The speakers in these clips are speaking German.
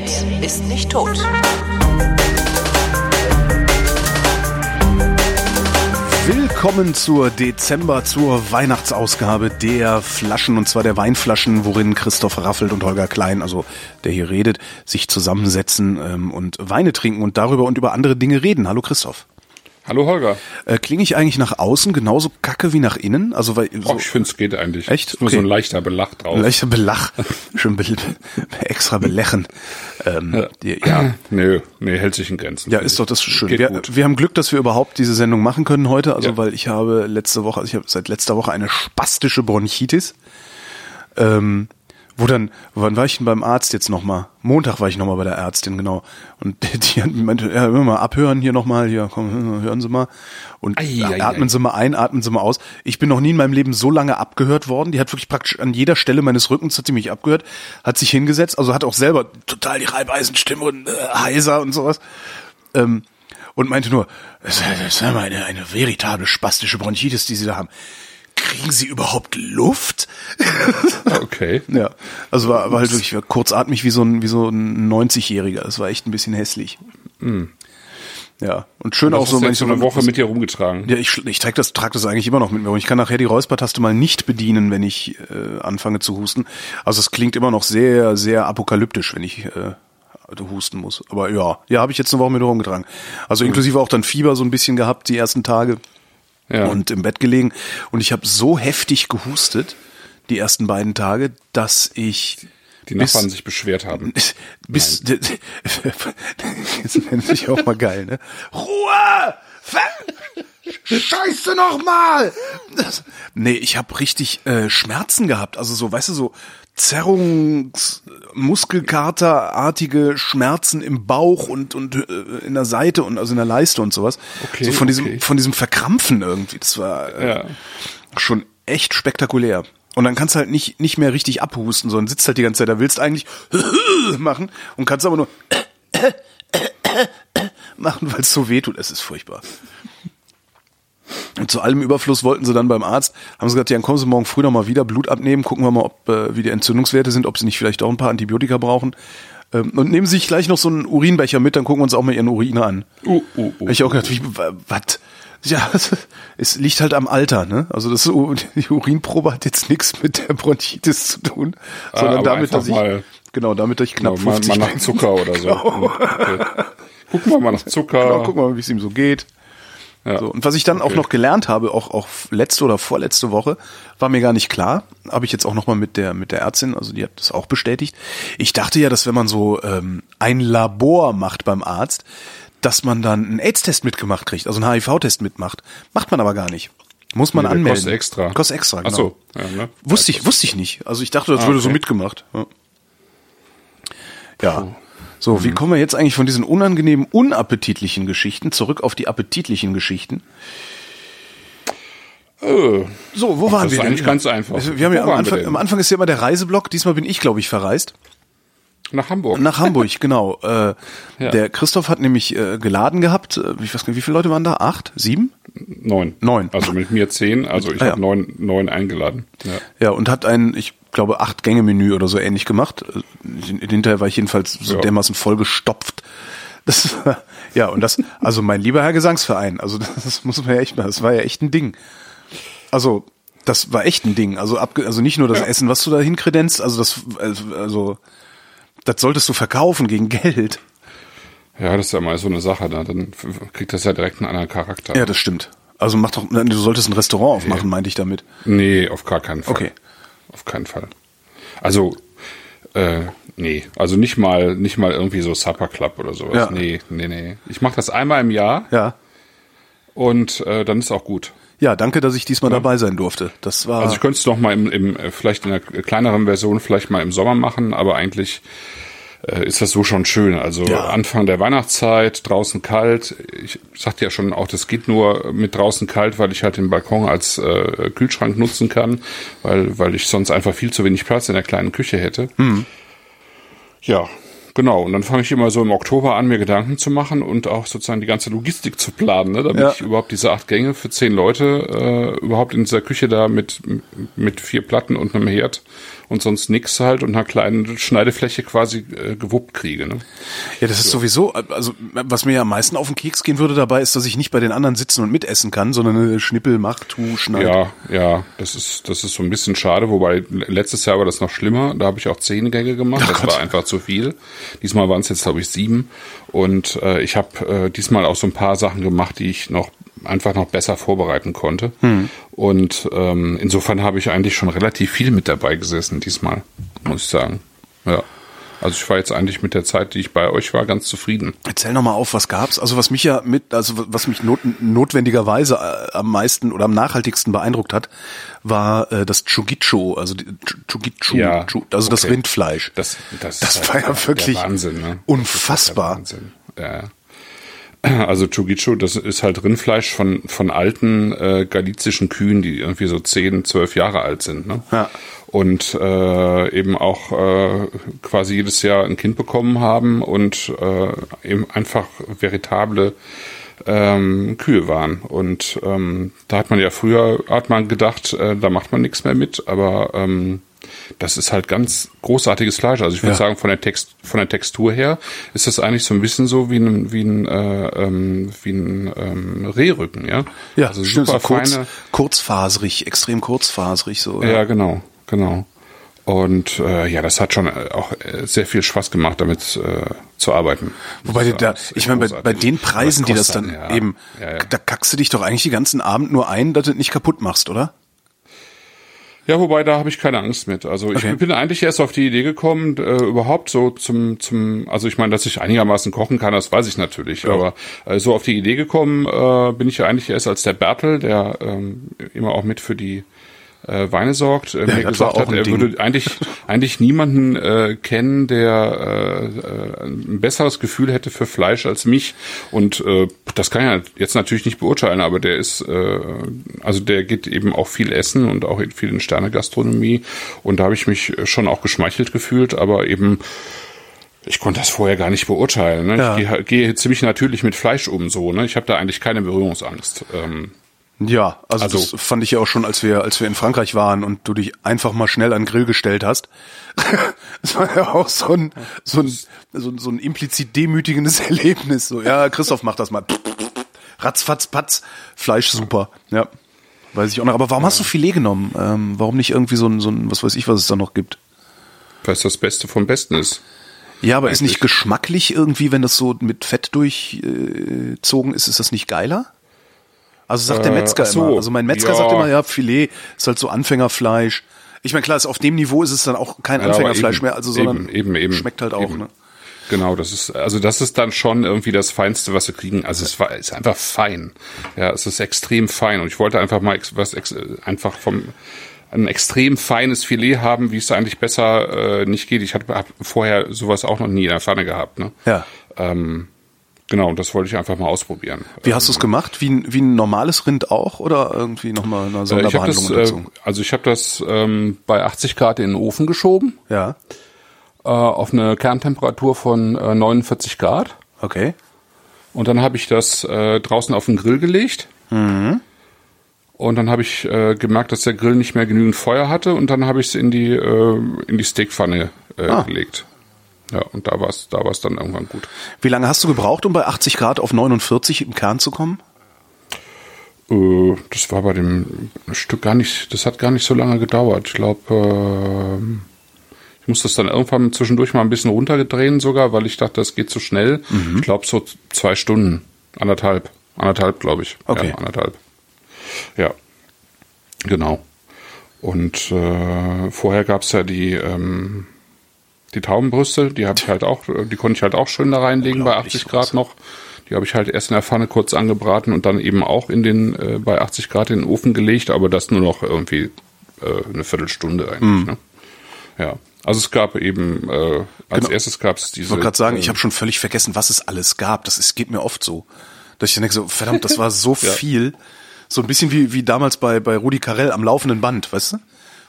redet, ist nicht tot. Willkommen zur Dezember, zur Weihnachtsausgabe der Flaschen, und zwar der Weinflaschen, worin Christoph Raffelt und Holger Klein, also der hier redet, sich zusammensetzen ähm, und Weine trinken und darüber und über andere Dinge reden. Hallo Christoph. Hallo Holger. Äh, Klinge ich eigentlich nach außen genauso kacke wie nach innen? Also weil so, oh, ich finde es geht eigentlich. Echt? Ist nur Okay. so ein leichter Belach drauf. ein leichter Belach, schön be extra belächen. Ähm, Ja. ja, Nö, nee, hält sich in Grenzen. Ja, ist doch das schön. Wir, wir haben Glück, dass wir überhaupt diese Sendung machen können heute, also Ja. weil ich habe letzte Woche, also ich habe seit letzter Woche eine spastische Bronchitis. Ähm, wo dann, wann war ich denn beim Arzt jetzt nochmal? Montag war ich nochmal bei der Ärztin, genau. Und die hat meinte, ja, immer mal abhören hier nochmal, hier, komm, hören Sie mal. Und Ei, ei, atmen ei. Sie mal ein, atmen Sie mal aus. Ich bin noch nie in meinem Leben so lange abgehört worden. Die hat wirklich praktisch an jeder Stelle meines Rückens hat sie mich abgehört, hat sich hingesetzt, also hat auch selber total die Reibeisenstimme und äh, heiser und sowas ähm, und meinte nur, das ist, aber eine, eine veritable spastische Bronchitis, die Sie da haben. Kriegen Sie überhaupt Luft? Okay. Ja, also war, war halt wirklich war kurzatmig wie so ein wie so ein 90-Jähriger. Das war echt ein bisschen hässlich. Ja, und schön auch Auch so, wenn ich so eine Woche mit dir rumgetragen. ja, ich, ich trage das, trag das eigentlich immer noch mit mir. Und ich kann nachher die Räuspertaste mal nicht bedienen, wenn ich äh, anfange zu husten. Also es klingt immer noch sehr, sehr apokalyptisch, wenn ich äh, husten muss. Aber ja, ja, habe ich jetzt eine Woche mit rumgetragen. Also inklusive auch dann Fieber so ein bisschen gehabt die ersten Tage Ja. und im Bett gelegen. Und ich habe so heftig gehustet die ersten beiden Tage, dass ich die Nachbarn sich beschwert haben. bis jetzt nennt sich auch mal geil, ne? Ruhe! Ver Scheiße nochmal! Nee, ich habe richtig äh, Schmerzen gehabt. Also so, weißt du, so Zerrungs, Muskelkaterartige Schmerzen im Bauch und und äh, in der Seite und also in der Leiste und sowas. Okay, so von diesem okay. von diesem Verkrampfen irgendwie. Das war äh, Ja. schon echt spektakulär. Und dann kannst du halt nicht, nicht mehr richtig abhusten, sondern sitzt halt die ganze Zeit, da willst eigentlich machen und kannst aber nur machen, weil es so weh tut. Es ist furchtbar. Und zu allem Überfluss wollten sie dann beim Arzt, haben sie gesagt, ja, dann kommen sie morgen früh noch mal wieder, Blut abnehmen, gucken wir mal, ob äh, wie die Entzündungswerte sind, ob sie nicht vielleicht auch ein paar Antibiotika brauchen. Ähm, und nehmen sie sich gleich noch so einen Urinbecher mit, dann gucken wir uns auch mal ihren Urin an. Uh, uh, uh. Ich auch gedacht, wie, was? Ja, es liegt halt am Alter, ne? Also das die Urinprobe hat jetzt nichts mit der Bronchitis zu tun, sondern Ah, aber damit, einfach dass ich mal- genau damit, dass ich Genau, knapp mal, 50 mal nach bin. Zucker oder so. Genau. Okay. Gucken wir mal nach Zucker. Genau, guck mal, wie es ihm so geht. Ja. So, und was ich dann auch Okay. noch gelernt habe, auch, auch letzte oder vorletzte Woche, war mir gar nicht klar. Habe ich jetzt auch nochmal mit der, mit der Ärztin, also die hat das auch bestätigt. Ich dachte ja, dass wenn man so ähm, ein Labor macht beim Arzt, dass man dann einen AIDS-Test mitgemacht kriegt, also einen HIV-Test mitmacht. Macht man aber gar nicht. Muss man Nee, anmelden. kostet extra. Kostet extra, Ach genau. so, ja, ne? Wusste ich, wusste ich nicht. Also ich dachte, das Ah, würde so okay. mitgemacht. Ja. ja. So, wie kommen wir jetzt eigentlich von diesen unangenehmen, unappetitlichen Geschichten zurück auf die appetitlichen Geschichten? Äh, So, wo waren das wir ist denn? eigentlich ganz einfach. Also, Wir haben ja am Anfang, am Anfang ist ja immer der Reiseblock. Diesmal bin ich, glaube ich, verreist. nach Hamburg. Nach Hamburg, genau. Äh, Ja. Der Christoph hat nämlich äh, geladen gehabt. Äh, Ich weiß nicht, wie viele Leute waren da? Acht? Sieben? neun. Neun. Also mit mir zehn. Also ich Ah, ja. habe neun, neun eingeladen. Ja. Ja, und hat ein, ich glaube, acht Gänge Menü oder so ähnlich gemacht. Hinterher war ich jedenfalls so Ja. dermaßen vollgestopft. Das, war- ja, und das, also mein lieber Herr Gesangsverein, also das muss man ja echt mal, das war ja echt ein Ding. Also, das war echt ein Ding. Also, abge, also nicht nur das Essen, was du da hinkredenzt, also das, also, das solltest du verkaufen gegen Geld. ja, das ist ja mal so eine Sache. Ne? Dann kriegt das ja direkt einen anderen Charakter. Ja, das stimmt. Also mach doch, du solltest ein Restaurant aufmachen, meinte ich damit. Nee, auf gar keinen Fall. Okay. Auf keinen Fall. Also, äh, nee. Also nicht mal, nicht mal irgendwie so Supper Club oder sowas. Ja. Nee, nee, nee. Ich mache das einmal im Jahr Ja. und äh, dann ist auch gut. Ja, danke, dass ich diesmal dabei sein durfte. Das war. Also ich könnte es noch mal im, im äh, vielleicht in einer kleineren Version vielleicht mal im Sommer machen, aber eigentlich äh, ist das so schon schön. Also Ja. Anfang der Weihnachtszeit, draußen kalt. Ich sagte ja schon auch, das geht nur mit draußen kalt, weil ich halt den Balkon als äh, Kühlschrank nutzen kann, weil weil ich sonst einfach viel zu wenig Platz in der kleinen Küche hätte. Hm. Ja, genau. Und dann fange ich immer so im Oktober an, mir Gedanken zu machen und auch sozusagen die ganze Logistik zu planen, ne? damit Ja. ich überhaupt diese acht Gänge für zehn Leute äh, überhaupt in dieser Küche da mit, mit vier Platten und einem Herd und sonst nix halt und einer kleinen Schneidefläche quasi äh, gewuppt kriege. Ne? Ja, das ist sowieso, also was mir ja am meisten auf den Keks gehen würde dabei, ist, dass ich nicht bei den anderen sitzen und mitessen kann, sondern eine Schnippel, mach, tu, schneid. Ja, ja, das ist, das ist so ein bisschen schade, wobei letztes Jahr war das noch schlimmer. Da habe ich auch zehn Gänge gemacht. das war einfach zu viel. Diesmal waren es jetzt, glaube ich, sieben. Und äh, ich habe äh, diesmal auch so ein paar Sachen gemacht, die ich noch einfach noch besser vorbereiten konnte. Und ähm, insofern habe ich eigentlich schon relativ viel mit dabei gesessen diesmal, muss ich sagen. Ja. Also ich war jetzt eigentlich mit der Zeit, die ich bei euch war, ganz zufrieden. Erzähl noch mal auf, was gab's? Also was mich ja mit, also was mich not, notwendigerweise äh, am meisten oder am nachhaltigsten beeindruckt hat, war äh, das Chugicho, also die, Ch- Chugichu, Ja, also das okay. Rindfleisch. Das, das, Das war ja der- wirklich Wahnsinn, ne? unfassbar. Das ist der Wahnsinn. Ja. Also Chugicho, das ist halt Rindfleisch von, von alten äh, galizischen Kühen, die irgendwie so 10, 12 Jahre alt sind. Ne? Ja. Und äh, eben auch äh, quasi jedes Jahr ein Kind bekommen haben und äh, eben einfach veritable ähm, Kühe waren. Und ähm, da hat man ja früher, hat man gedacht, äh, da macht man nichts mehr mit, aber ähm, das ist halt ganz großartiges Fleisch. Also ich würde Ja. sagen, von der Text, von der Textur her ist das eigentlich so ein bisschen so wie ein, wie ein, äh, ähm, wie ein ähm, Rehrücken, ja. Ja, also stimmt, super so kurz, feine. kurzfaserig, extrem kurzfaserig so. Ja, genau, genau. Und äh, ja, das hat schon äh, auch äh, sehr viel Spaß gemacht, damit äh, zu arbeiten. Wobei da, ich meine, bei, bei den Preisen, die das dann ja. eben, Ja, ja. da kackst du dich doch eigentlich den ganzen Abend nur ein, dass du es nicht kaputt machst, oder? Ja, wobei da habe ich keine Angst mit. Also ich Okay. bin eigentlich erst auf die Idee gekommen, äh, überhaupt so zum zum, also ich meine, dass ich einigermaßen kochen kann, das weiß ich natürlich. Aber äh, so auf die Idee gekommen äh, bin ich ja eigentlich erst als der Bertel, der ähm, immer auch mit für die äh, Weine sorgt, äh, mir das war gesagt hat, er Ding. würde eigentlich eigentlich niemanden äh, kennen, der äh, äh, ein besseres Gefühl hätte für Fleisch als mich. Und äh, das kann ich jetzt natürlich nicht beurteilen, aber der ist, äh, also der geht eben auch viel essen und auch viel in Sterne-Gastronomie. Und da habe ich mich schon auch geschmeichelt gefühlt, aber eben ich konnte das vorher gar nicht beurteilen. Ne? Ja. Ich gehe, gehe ziemlich natürlich mit Fleisch um so. Ne? Ich habe da eigentlich keine Berührungsangst. Ähm, Ja, also, Also- das fand ich ja auch schon, als wir, als wir in Frankreich waren und du dich einfach mal schnell an den Grill gestellt hast. das war ja auch so ein, so ein, so ein, so ein implizit demütigendes Erlebnis. So, ja, Christoph macht das mal. Ratzfatz, patz, Fleisch super. Ja. Weiß ich auch noch. Aber warum hast du Filet genommen? Ähm, warum nicht irgendwie so ein, so ein, was weiß ich, was es da noch gibt? weil es das Beste vom Besten ist. Ja, aber ist nicht Eigentlich. geschmacklich irgendwie, wenn das so mit Fett durchzogen ist, ist das nicht geiler? Also sagt der Äh, Metzger so, immer. Also mein Metzger ja. sagt immer, ja, Filet ist halt so Anfängerfleisch. Ich meine, klar, ist auf dem Niveau ist es dann auch kein Ja, Anfängerfleisch eben, mehr, also sondern eben, eben, schmeckt halt auch, ne? Genau, das ist, also das ist dann schon irgendwie das Feinste, was wir kriegen. Also es war, ist einfach fein. Ja, es ist extrem fein. Und ich wollte einfach mal was einfach vom, ein extrem feines Filet haben, wie es eigentlich besser äh, nicht geht. Ich hatte hab vorher sowas auch noch nie in der Pfanne gehabt. Ne? Ja. Ähm, genau, und das wollte ich einfach mal ausprobieren. Wie hast du es gemacht? Wie ein, wie ein normales Rind auch oder irgendwie nochmal eine Äh, ich Sonderbehandlung das, unterzogen? äh, also ich habe das ähm, bei 80 Grad in den Ofen geschoben, ja, äh, auf eine Kerntemperatur von äh, 49 Grad. okay. Und dann habe ich das äh, draußen auf den Grill gelegt. Und dann habe ich äh, gemerkt, dass der Grill nicht mehr genügend Feuer hatte. Und dann habe ich es in die äh, in die Steakpfanne äh, Ah. gelegt. Ja, und da war es da war's dann irgendwann gut. Wie lange hast du gebraucht, um bei 80 Grad auf 49 im Kern zu kommen? Äh, das war bei dem Stück gar nicht, das hat gar nicht so lange gedauert. Ich glaube, äh, ich muss das dann irgendwann zwischendurch mal ein bisschen runtergedrehen sogar, weil ich dachte, das geht zu schnell. Mhm. Ich glaube so zwei Stunden, anderthalb, anderthalb glaube ich. Okay. Ja, anderthalb. Ja, genau. Und äh, vorher gab's ja die ähm, die Taubenbrüste, die habe ich halt auch, die konnte ich halt auch schön da reinlegen bei Unglaublich 80 Grad noch. Die habe ich halt erst in der Pfanne kurz angebraten und dann eben auch in den äh, bei 80 Grad in den Ofen gelegt, aber das nur noch irgendwie äh, eine Viertelstunde eigentlich. Hm. Ne? Ja, also es gab eben äh, als Genau. erstes gab es diese. Ich wollte gerade sagen, äh, ich habe schon völlig vergessen, was es alles gab. Das ist, geht mir oft so. Dass ich dann denke so, verdammt, das war so viel. So ein bisschen wie, wie damals bei, bei Rudi Carell am laufenden Band, weißt du?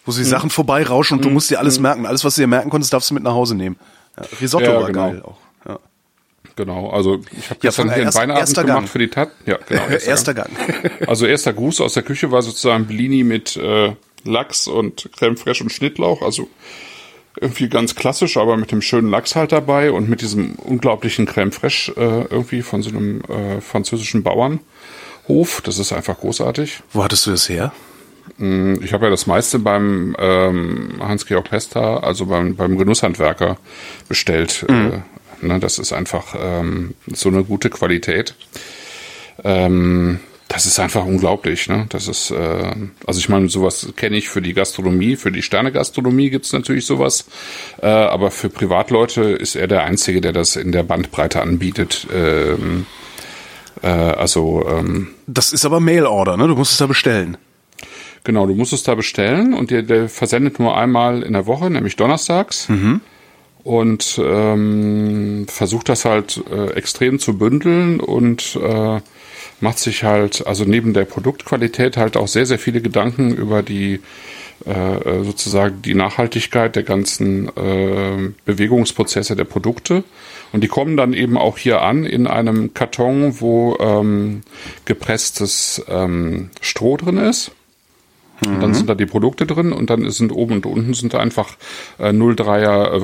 Wo sie Sachen vorbeirauschen und du musst dir alles merken. Alles, was du dir merken konntest, darfst du mit nach Hause nehmen. Ja, Risotto Ja, war genau. geil auch. Ja. Genau, also ich habe Ja, gestern von- hier einen erst- Weinabend erster gemacht Gang. für die Tat. Ja, genau. Erster Gang. Also erster Gruß aus der Küche war sozusagen Blini mit äh, Lachs und Creme fraiche und Schnittlauch. Also irgendwie ganz klassisch, aber mit dem schönen Lachs halt dabei und mit diesem unglaublichen Creme fraiche äh, irgendwie von so einem äh, französischen Bauernhof. Das ist einfach großartig. Wo hattest du das her? Ich habe ja das meiste beim ähm, Hans-Georg Pesta, also beim, beim Genusshandwerker bestellt. Äh, ne, das ist einfach ähm, so eine gute Qualität. Ähm, das ist einfach unglaublich. Ne? Das ist, äh, also ich meine, sowas kenne ich für die Gastronomie, für die Sterne-Gastronomie gibt's natürlich sowas. Äh, aber für Privatleute ist er der Einzige, der das in der Bandbreite anbietet. Ähm, äh, also ähm, Das ist aber Mail-Order, ne? Du musst es da bestellen. Genau, du musst es da bestellen und der, der versendet nur einmal in der Woche, nämlich donnerstags. Und ähm, versucht das halt äh, extrem zu bündeln und äh, macht sich halt, also neben der Produktqualität halt auch sehr, sehr viele Gedanken über die äh, sozusagen die Nachhaltigkeit der ganzen äh, Bewegungsprozesse der Produkte. Und die kommen dann eben auch hier an in einem Karton, wo ähm, gepresstes ähm, Stroh drin ist. Und dann sind da die Produkte drin und dann sind oben und unten sind da einfach äh, 0,3er äh,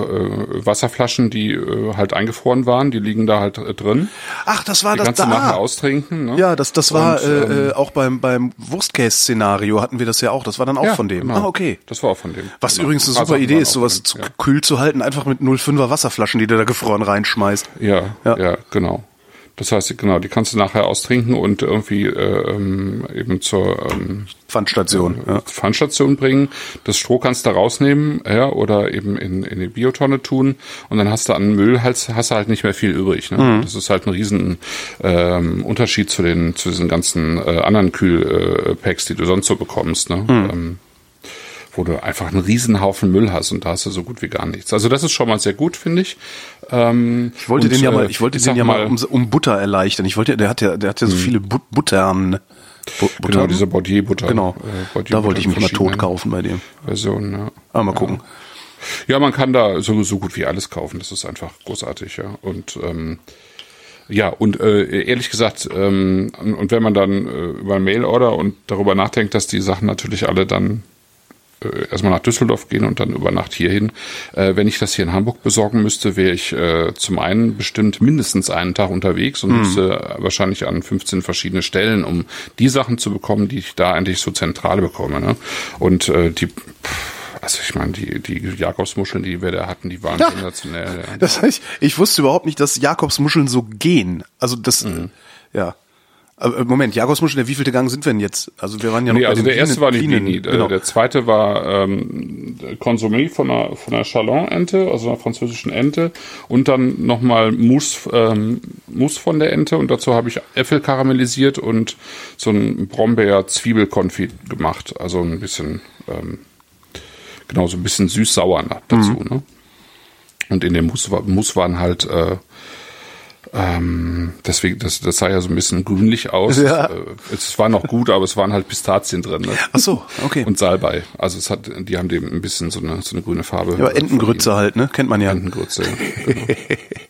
äh, Wasserflaschen, die äh, halt eingefroren waren, die liegen da halt äh, drin. Ach, das war Die das kannst du da. nachher ah. austrinken. Ne? Ja, das, das war Und, ähm, äh, äh, auch beim, beim Wurstcase-Szenario hatten wir das ja auch. Das war dann auch ja, von dem. genau. Ah, okay. Das war auch von dem. Was Genau. übrigens eine super Idee ist, sowas zu ja. kühl zu halten, einfach mit 0,5er Wasserflaschen, die du da gefroren reinschmeißt. Ja, Ja. ja, genau. Das heißt, genau, die kannst du nachher austrinken und irgendwie äh, ähm, eben zur ähm, Pfandstation. Ja. Pfandstation bringen. Das Stroh kannst du rausnehmen, ja, oder eben in, in die Biotonne tun und dann hast du an Müll halt, hast du halt nicht mehr viel übrig. Ne? Mhm. Das ist halt ein riesen ähm, Unterschied zu den zu diesen ganzen äh, anderen Kühlpacks, äh, Packs, die du sonst so bekommst. Ne? Mhm. Ähm, wo du einfach einen riesen Haufen Müll hast und da hast du so gut wie gar nichts. Also das ist schon mal sehr gut, finde ich. Ähm, Ich wollte und, den ja äh, mal, ich wollte ich den ja mal um, um Butter erleichtern. Ich wollte, der hat ja, der hat ja so viele But Buttern. Bu Genau, diese Bordier-Butter. Genau. Äh, da wollte ich mich mal tot kaufen bei dem. Versionen, ja. Aber mal gucken. Ja, man kann da so, so gut wie alles kaufen. Das ist einfach großartig, ja. Und ähm, ja, und äh, ehrlich gesagt, ähm, und, wenn man dann äh, über Mail-Order und darüber nachdenkt, dass die Sachen natürlich alle dann äh, erstmal nach Düsseldorf gehen und dann über Nacht hierhin. Äh, wenn ich das hier in Hamburg besorgen müsste, wäre ich äh, zum einen bestimmt mindestens einen Tag unterwegs und müsste wahrscheinlich an 15 verschiedene Stellen, um die Sachen zu bekommen, die ich da eigentlich so zentral bekomme. Ne? Und äh, die, pff, also ich meine, die, die Jakobsmuscheln, die wir da hatten, die waren Ja. sensationell. Ja. Das heißt, ich wusste überhaupt nicht, dass Jakobsmuscheln so gehen. Also das, Mhm. ja. Aber, äh, Moment, Jakobsmuscheln, der wievielte Gang sind wir denn jetzt? Also wir waren ja noch Nee, bei also der erste Bienen- war die Bienen- Blini. Genau. Der zweite war ähm, Consommé von der, von der Chalon-Ente, also einer französischen Ente. Und dann nochmal Mousse, ähm, Mousse von der Ente. Und dazu habe ich Äpfel karamellisiert und so ein Brombeer-Zwiebelkonfit gemacht. Also ein bisschen, ähm, genau, so ein bisschen süß-sauer dazu. Mhm. Ne? Und in dem Mousse, Mousse waren halt äh, ähm, deswegen, das, das sah ja so ein bisschen grünlich aus. Ja. Äh, Es war noch gut, aber es waren halt Pistazien drin. Ne? Ach so, okay. Und Salbei. Also es hat, die haben dem ein bisschen so eine, so eine grüne Farbe. ja, aber Entengrütze halt, ne? Kennt man ja. Entengrütze, genau.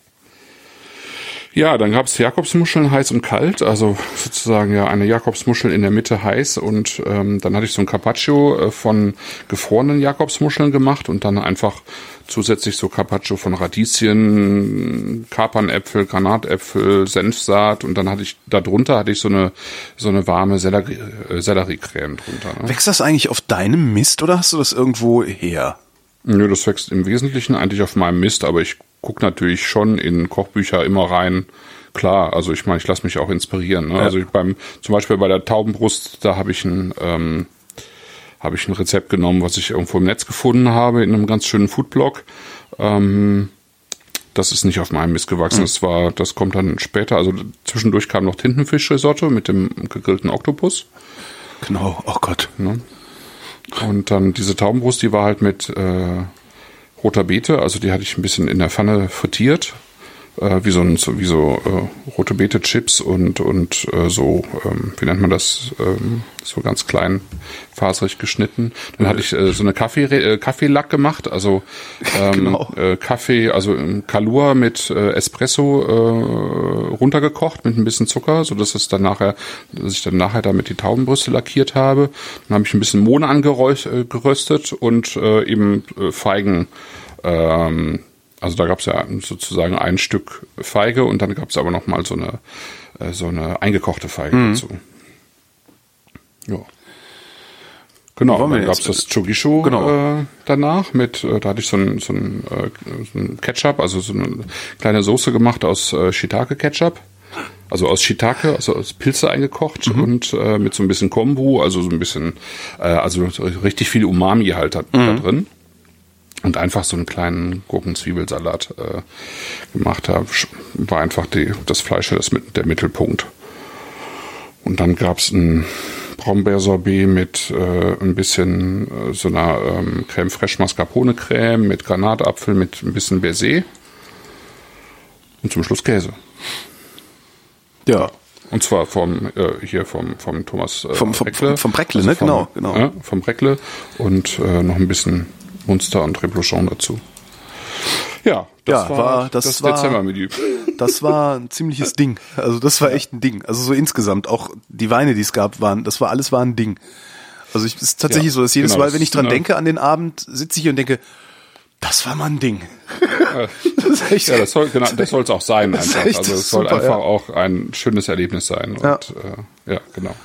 Ja, dann gab's Jakobsmuscheln heiß und kalt, also sozusagen ja eine Jakobsmuschel in der Mitte heiß und ähm, dann hatte ich so ein Carpaccio äh, von gefrorenen Jakobsmuscheln gemacht und dann einfach zusätzlich so Carpaccio von Radieschen, Kapernäpfel, Granatäpfel, Senfsaat und dann hatte ich darunter hatte ich so eine so eine warme Sellerie, äh, Selleriecreme drunter. Ne? Wächst das eigentlich auf deinem Mist oder hast du das irgendwo her? Nö, das wächst im Wesentlichen eigentlich auf meinem Mist, aber ich gucke natürlich schon in Kochbücher immer rein. Klar, also ich meine, ich lasse mich auch inspirieren. Ne? Also ich beim, zum Beispiel bei der Taubenbrust, da habe ich ein, ähm, habe ich ein Rezept genommen, was ich irgendwo im Netz gefunden habe, in einem ganz schönen Foodblog. Ähm, das ist nicht auf meinem Mist gewachsen. Das war, das kommt dann später. Also zwischendurch kam noch Tintenfischrisotto mit dem gegrillten Oktopus. Genau, oh Gott. Und dann diese Taubenbrust, die war halt mit äh, roter Beete, also die hatte ich ein bisschen in der Pfanne frittiert. Äh, wie so ein, so, wie so äh, rote Beete Chips und und äh, so, ähm, wie nennt man das, ähm, so ganz klein faserig geschnitten. Dann hatte ich äh, so eine Kaffee äh, Kaffeelack gemacht, also ähm, genau. äh, Kaffee, also Kalua mit äh, Espresso äh, runtergekocht mit ein bisschen Zucker, so dass es dann nachher, dass ich dann nachher damit die Taubenbrüste lackiert habe. Dann habe ich ein bisschen Mohn angeröstet und äh, eben äh, Feigen ähm, also da gab es ja sozusagen ein Stück Feige und dann gab es aber noch mal so eine äh, so eine eingekochte Feige mhm. dazu. Ja. Genau, dann gab es das Chogisho genau. äh, danach mit, äh, da hatte ich so ein, so ein, äh, so ein Ketchup, also so eine kleine Soße gemacht aus äh, Shiitake-Ketchup. Also aus Shiitake, also aus Pilze eingekocht mhm. und äh, mit so ein bisschen Kombu, also so ein bisschen, äh, also richtig viel Umami halt da, mhm. da drin und einfach so einen kleinen Gurkenzwiebelsalat äh, gemacht habe, war einfach die, das Fleisch das, der Mittelpunkt. Und dann gab's ein Brombeersorbet mit äh, ein bisschen äh, so einer ähm, Creme fraiche Mascarpone Creme mit Granatapfel mit ein bisschen Baiser und zum Schluss Käse. Ja. Und zwar vom äh, hier vom vom Thomas äh, vom, Breckle, vom Breckle, also ne? Vom, genau, genau. Äh, vom Breckle und äh, noch ein bisschen Munster und Reblochon dazu. Ja, das ja, war, war das, das war, Dezembermenü. Das war ein ziemliches Ding. Also das war echt ein Ding. Also so insgesamt auch die Weine, die es gab, waren, das war alles war ein Ding. Also ich ist tatsächlich ja, so, dass jedes genau, Mal, wenn ich dran denke an den Abend, sitze ich und denke, das war mal ein Ding. das echt, ja, das soll genau, das soll es auch sein einfach. Also es soll super, einfach ja. auch ein schönes Erlebnis sein. Und ja, äh, ja genau.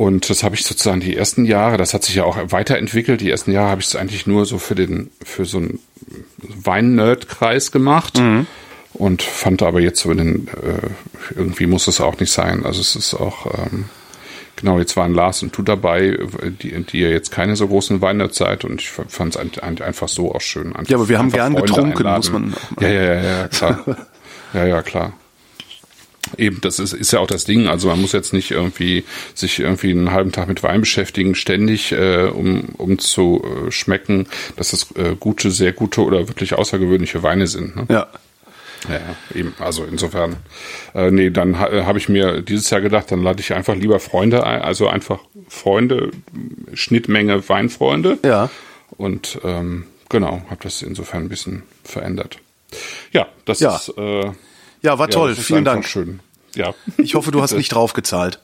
Und das habe ich sozusagen die ersten Jahre, das hat sich ja auch weiterentwickelt. Die ersten Jahre habe ich es eigentlich nur so für den, für so einen Wein-Nerd-Kreis gemacht. Mhm. Und fand aber jetzt so den, äh, irgendwie muss es auch nicht sein. Also es ist auch, ähm, genau, jetzt waren Lars und du dabei, die, die ja jetzt keine so großen Wein-Nerds seid und ich fand es einfach so auch schön. ja, aber wir haben gern Freunde getrunken, einladen. muss man. Ja, ja, ja, ja, klar. ja, ja, klar. Eben, das ist, ist ja auch das Ding. Also man muss jetzt nicht irgendwie sich irgendwie einen halben Tag mit Wein beschäftigen, ständig, äh, um, um zu äh, schmecken, dass es äh, gute, sehr gute oder wirklich außergewöhnliche Weine sind. Ne? Ja. Ja, eben. Also insofern, äh, nee, dann ha, habe ich mir dieses Jahr gedacht, dann lade ich einfach lieber Freunde ein, also einfach Freunde, Schnittmenge Weinfreunde. Ja. Und ähm, genau, habe das insofern ein bisschen verändert. Ja, das ja. ist äh, ja, war toll. Ja, Vielen Dank. Schön. Ja. Ich hoffe, du hast nicht draufgezahlt.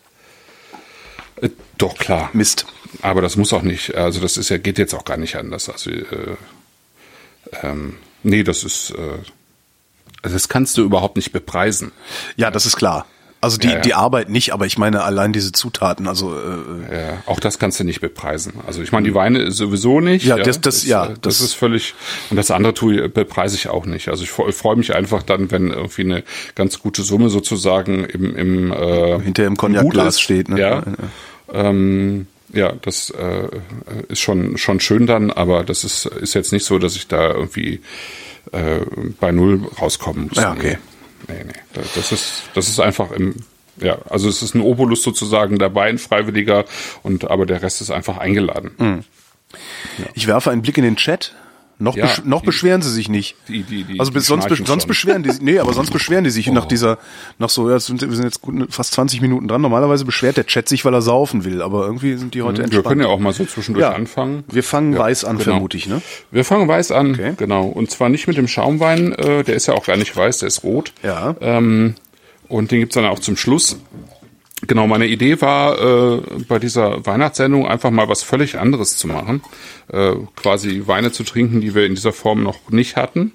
Äh, doch, klar. Mist. Aber das muss auch nicht. Also das ist ja, geht jetzt auch gar nicht anders. Also, äh, ähm, nee, das ist, äh, also das kannst du überhaupt nicht bepreisen. Ja, das ist klar. Also die, ja, ja. die Arbeit nicht, aber ich meine allein diese Zutaten, also äh, ja, auch das kannst du nicht bepreisen. Also ich meine die Weine sowieso nicht. Ja, das, das, ja, das, das, ist völlig und das andere tue bepreise ich auch nicht. Also ich freue mich einfach dann, wenn irgendwie eine ganz gute Summe sozusagen im im äh, hinter im Cognac-Glas steht. Ne? Ja. Ähm, ja, das äh, ist schon schon schön dann, aber das ist ist jetzt nicht so, dass ich da irgendwie äh, bei null rauskommen muss. Ja, okay. Nee nee, nee. Das ist, das ist einfach im, ja, also es ist ein Obolus sozusagen dabei, ein Freiwilliger, und aber der Rest ist einfach eingeladen. Mhm. Ja. Ich werfe einen Blick in den Chat. Noch, ja, besch noch die, beschweren sie sich nicht. Die, die, die, also bis sonst, sonst beschweren die sich, nee, aber sonst beschweren die sich oh. nach dieser, nach so, ja, sind, wir sind jetzt gut, fast 20 Minuten dran. Normalerweise beschwert der Chat sich, weil er saufen will, aber irgendwie sind die heute mhm, entspannt. Wir können ja auch mal so zwischendurch ja, anfangen. Wir fangen ja, weiß an, genau. vermute ich, ne? Wir fangen weiß an, okay. genau. Und zwar nicht mit dem Schaumwein, äh, der ist ja auch gar nicht weiß, der ist rot. Ja. Ähm, und den gibt's dann auch zum Schluss. Genau, meine Idee war, äh, bei dieser Weihnachtssendung einfach mal was völlig anderes zu machen. Äh, quasi Weine zu trinken, die wir in dieser Form noch nicht hatten.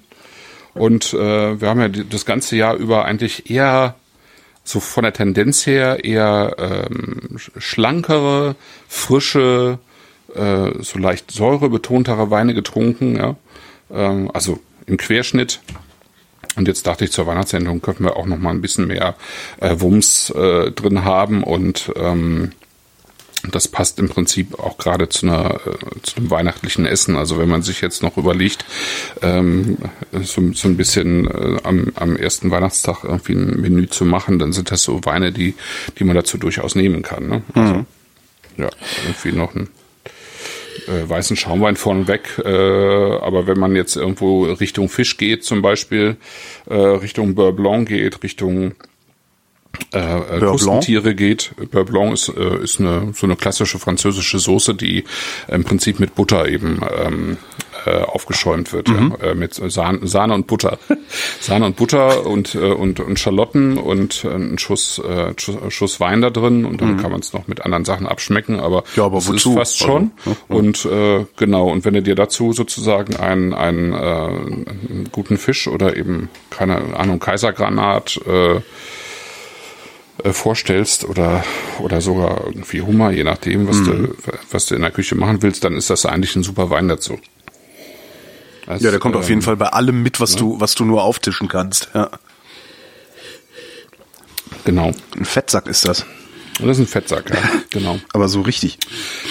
Und äh, wir haben ja das ganze Jahr über eigentlich eher so von der Tendenz her eher ähm, schlankere, frische, äh, so leicht säurebetontere Weine getrunken. Ja? Ähm, also im Querschnitt und jetzt dachte ich, zur Weihnachtssendung könnten wir auch noch mal ein bisschen mehr äh, Wumms äh, drin haben und ähm, das passt im Prinzip auch gerade zu einer äh, zu einem weihnachtlichen Essen. Also wenn man sich jetzt noch überlegt, ähm, so, so ein bisschen äh, am, am ersten Weihnachtstag irgendwie ein Menü zu machen, dann sind das so Weine, die die man dazu durchaus nehmen kann. Ne? Also, mhm. Ja, irgendwie noch ein äh, weißen Schaumwein vorneweg. Äh, aber wenn man jetzt irgendwo Richtung Fisch geht, zum Beispiel äh, Richtung Beurre Blanc geht, Richtung äh, äh Krustentiere geht. Beurre Blanc ist, äh, ist eine, so eine klassische französische Soße, die im Prinzip mit Butter eben ähm, äh, aufgeschäumt wird, mhm. ja, äh, mit Sahne, Sahne und Butter. Sahne und Butter und, äh, und, und Schalotten und äh, ein Schuss, äh, Schuss, Wein da drin und dann mhm. kann man es noch mit anderen Sachen abschmecken, aber, ja, aber wozu? ist fast schon. Also, ja, und äh, genau, und wenn du dir dazu sozusagen einen, einen, äh, einen guten Fisch oder eben, keine Ahnung, Kaisergranat, äh, äh, vorstellst oder oder sogar irgendwie Hummer, je nachdem, was mhm. du was du in der Küche machen willst, dann ist das eigentlich ein super Wein dazu. Ja, der kommt ähm, auf jeden ähm, Fall bei allem mit, was ja. du was du nur auftischen kannst. Ja. Genau. Ein Fettsack ist das. Das ist ein Fettsack, ja, genau. aber so richtig.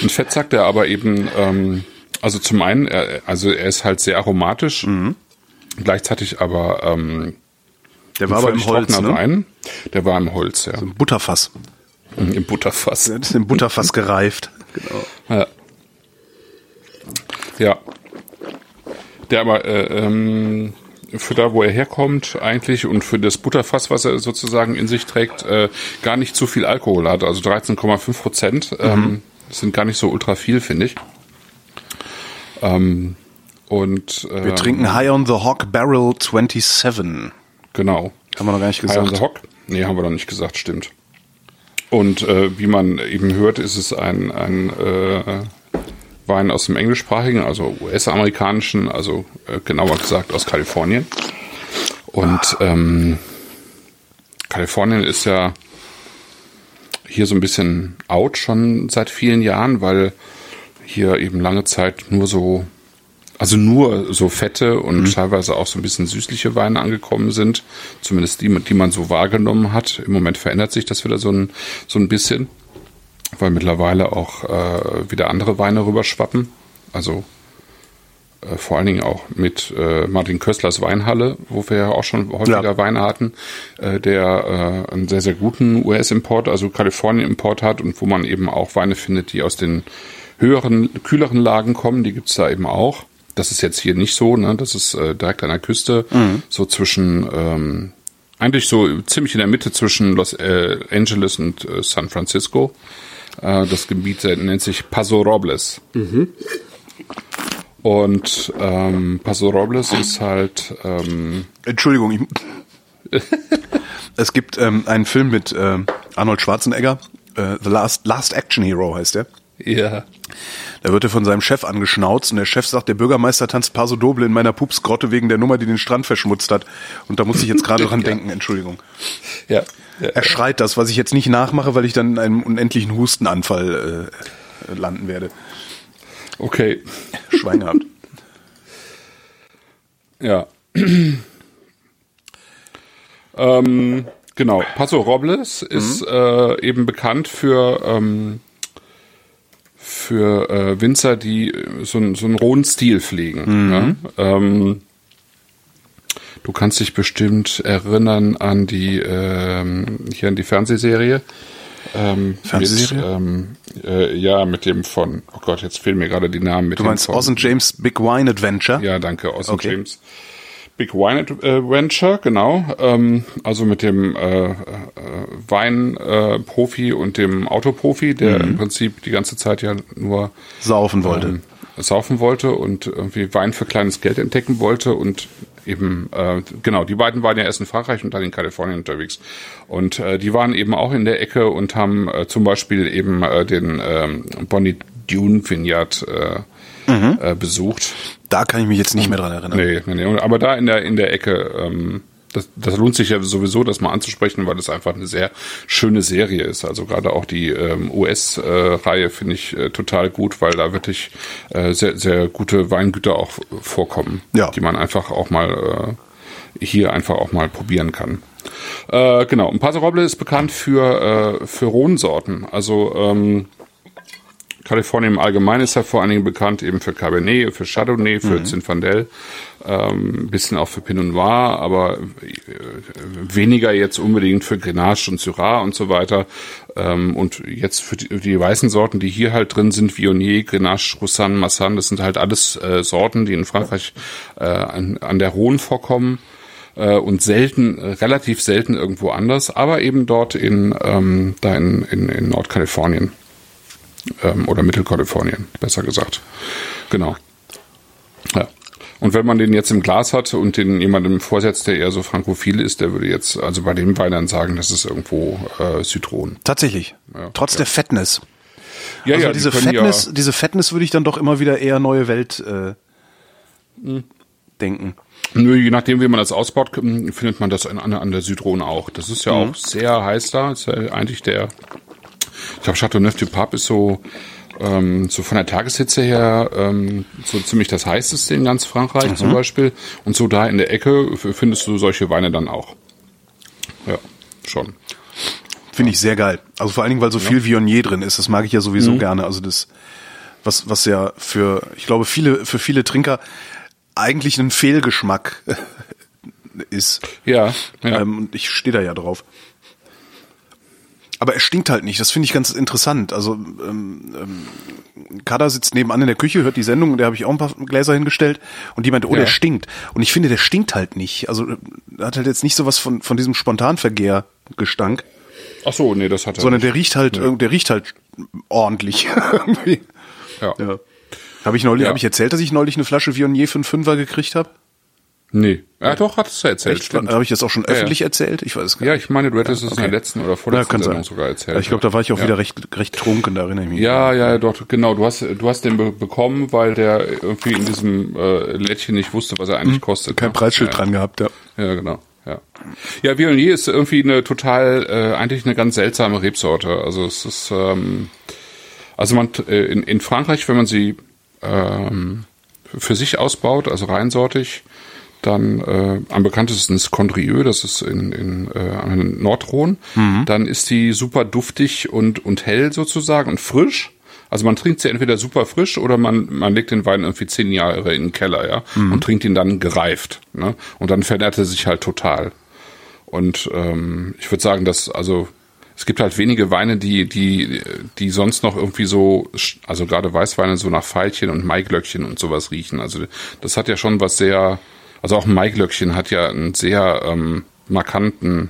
Ein Fettsack, der aber eben, ähm, also zum einen, er, also er ist halt sehr aromatisch, mhm. gleichzeitig aber ähm, der war aber im Holz, ne? Wein. Der war im Holz, ja. So Im Butterfass. Mhm, Im Butterfass. Der ist im Butterfass gereift. Genau. Ja. ja. Der aber äh, ähm, für da, wo er herkommt, eigentlich und für das Butterfass, was er sozusagen in sich trägt, äh, gar nicht zu viel Alkohol hat. Also 13,5 Prozent. Ähm, mhm. sind gar nicht so ultra viel, finde ich. Ähm, und ähm, wir trinken High on the Hawk Barrel 27. Genau. Haben wir noch gar nicht gesagt. High on the Hawk? Nee, haben wir noch nicht gesagt, stimmt. Und äh, wie man eben hört, ist es ein, ein äh, Wein aus dem englischsprachigen, also US-amerikanischen, also äh, genauer gesagt aus Kalifornien. Und ähm, Kalifornien ist ja hier so ein bisschen out schon seit vielen Jahren, weil hier eben lange Zeit nur so also nur so fette und mhm. teilweise auch so ein bisschen süßliche Weine angekommen sind, zumindest die, die man so wahrgenommen hat. Im Moment verändert sich das wieder so ein, so ein bisschen, weil mittlerweile auch äh, wieder andere Weine rüberschwappen. Also äh, vor allen Dingen auch mit äh, Martin Kösslers Weinhalle, wo wir ja auch schon häufiger ja. Weine hatten, äh, der äh, einen sehr, sehr guten US-Import, also Kalifornien-Import hat und wo man eben auch Weine findet, die aus den höheren, kühleren Lagen kommen, die gibt's da eben auch. Das ist jetzt hier nicht so, ne? Das ist äh, direkt an der Küste, mhm. so zwischen ähm, eigentlich so ziemlich in der Mitte zwischen Los äh, Angeles und äh, San Francisco. Äh, das Gebiet äh, nennt sich Paso Robles. Mhm. Und ähm, Paso Robles ist halt. Ähm, Entschuldigung, ich, es gibt ähm, einen Film mit äh, Arnold Schwarzenegger, äh, The Last Last Action Hero heißt der. Ja. Da wird er von seinem Chef angeschnauzt und der Chef sagt, der Bürgermeister tanzt Paso Doble in meiner Pupsgrotte wegen der Nummer, die den Strand verschmutzt hat. Und da muss ich jetzt gerade dran denken, Entschuldigung. Ja. ja. Er schreit das, was ich jetzt nicht nachmache, weil ich dann in einem unendlichen Hustenanfall äh, landen werde. Okay. Schwein gehabt. Ja. ähm, genau. Paso Robles ist mhm. äh, eben bekannt für ähm, für äh, Winzer, die äh, so, so einen rohen Stil pflegen. Mhm. Ja? Ähm, du kannst dich bestimmt erinnern an die ähm, hier an die Fernsehserie. Ähm, Fernsehserie? Ähm, äh, ja, mit dem von, oh Gott, jetzt fehlen mir gerade die Namen. Mit du meinst Oz James Big Wine Adventure? Ja, danke, Oz okay. James. Big Wine Adventure, genau. Ähm, also mit dem äh, äh, Weinprofi äh, und dem Autoprofi, der mhm. im Prinzip die ganze Zeit ja nur saufen wollte. Ähm, saufen wollte und irgendwie Wein für kleines Geld entdecken wollte und eben, äh, genau, die beiden waren ja erst in Frankreich und dann in Kalifornien unterwegs. Und äh, die waren eben auch in der Ecke und haben äh, zum Beispiel eben äh, den ähm, Bonnie Dune Vineyard äh, mhm. äh, besucht. Da kann ich mich jetzt nicht mehr dran erinnern. Nee, nee, nee. Aber da in der, in der Ecke, ähm, das, das lohnt sich ja sowieso, das mal anzusprechen, weil das einfach eine sehr schöne Serie ist. Also gerade auch die ähm, US-Reihe äh, finde ich äh, total gut, weil da wirklich äh, sehr, sehr gute Weingüter auch vorkommen, ja. die man einfach auch mal äh, hier einfach auch mal probieren kann. Äh, genau, und Paso Roble ist bekannt für, äh, für Rhonsorten. Also ähm, Kalifornien im Allgemeinen ist ja vor allen Dingen bekannt eben für Cabernet, für Chardonnay, für mhm. Zinfandel, ähm, bisschen auch für Pinot Noir, aber äh, weniger jetzt unbedingt für Grenache und Syrah und so weiter. Ähm, und jetzt für die, die, weißen Sorten, die hier halt drin sind, Viognier, Grenache, Roussanne, Massan, das sind halt alles äh, Sorten, die in Frankreich äh, an, an der Rhone vorkommen äh, und selten, relativ selten irgendwo anders, aber eben dort in, ähm, da in, in, in Nordkalifornien ähm, oder Mittelkalifornien, besser gesagt. Genau. Ja. Und wenn man den jetzt im Glas hat und den jemandem vorsetzt, der eher so frankophil ist, der würde jetzt also bei dem Wein dann sagen, das ist irgendwo äh, Zitron. Tatsächlich. Ja, Trotz ja. der Fettness. Ja, also ja, diese Fettness, ja diese Fettness würde ich dann doch immer wieder eher neue Welt äh, denken. Nö, je nachdem, wie man das ausbaut, findet man das an, an der Südrhone auch. Das ist ja mhm. auch sehr heiß da. ist ja eigentlich der ich glaube, Chateauneuf du Pape ist so, ähm, so von der Tageshitze her ähm, so ziemlich das heißeste in ganz Frankreich mhm. zum Beispiel. Und so da in der Ecke findest du solche Weine dann auch. Ja, schon. Finde ich sehr geil. Also vor allen Dingen, weil so ja. viel Viognier drin ist. Das mag ich ja sowieso mhm. gerne. Also das, was, was ja für, ich glaube, viele, für viele Trinker eigentlich ein Fehlgeschmack ist. Ja. ja. Ähm, und ich stehe da ja drauf. Aber er stinkt halt nicht. Das finde ich ganz interessant. Also ähm, ähm, Kada sitzt nebenan in der Küche, hört die Sendung und da habe ich auch ein paar Gläser hingestellt und die meinte, oh, ja. der stinkt. Und ich finde, der stinkt halt nicht. Also hat halt jetzt nicht sowas von von diesem Spontanvergehr-Gestank. Ach so, nee, das hat er Sondern nicht. der riecht halt, nee. der riecht halt ordentlich. ja. ja. Habe ich neulich, ja. habe ich erzählt, dass ich neulich eine Flasche Viognier für einen Fünfer gekriegt habe? Nee. Ja, doch, hattest du erzählt. Habe ich das auch schon öffentlich ja, ja. erzählt? Ich weiß gar nicht. Ja, ich meine, du hättest ja, okay. es in der letzten oder vorletzten ja, Sendung sogar erzählt. Ich glaube, da war ich auch wieder recht, recht trunken, da erinnere ich mich. Ja, ja, doch, genau. Du hast, du hast den be bekommen, weil der irgendwie in diesem äh, Lädchen nicht wusste, was er eigentlich hm, kostet. Kein ne? Preisschild dran gehabt, ja. Ja, genau. Ja, ja Viognier ist irgendwie eine total, äh, eigentlich eine ganz seltsame Rebsorte. Also es ist, ähm, also man äh, in, in Frankreich, wenn man sie ähm, für sich ausbaut, also reinsortig, dann äh, am bekanntesten ist Condrieu, das ist in, in äh, Nordrhone. Mhm. Dann ist die super duftig und, und hell sozusagen und frisch. Also man trinkt sie entweder super frisch oder man, man legt den Wein irgendwie zehn Jahre in den Keller, ja, mhm. und trinkt ihn dann gereift. Ne? Und dann verändert er sich halt total. Und ähm, ich würde sagen, dass, also es gibt halt wenige Weine, die, die, die sonst noch irgendwie so, also gerade Weißweine so nach Veilchen und Maiglöckchen und sowas riechen. Also das hat ja schon was sehr, also auch ein Maiglöckchen hat ja einen sehr ähm, markanten,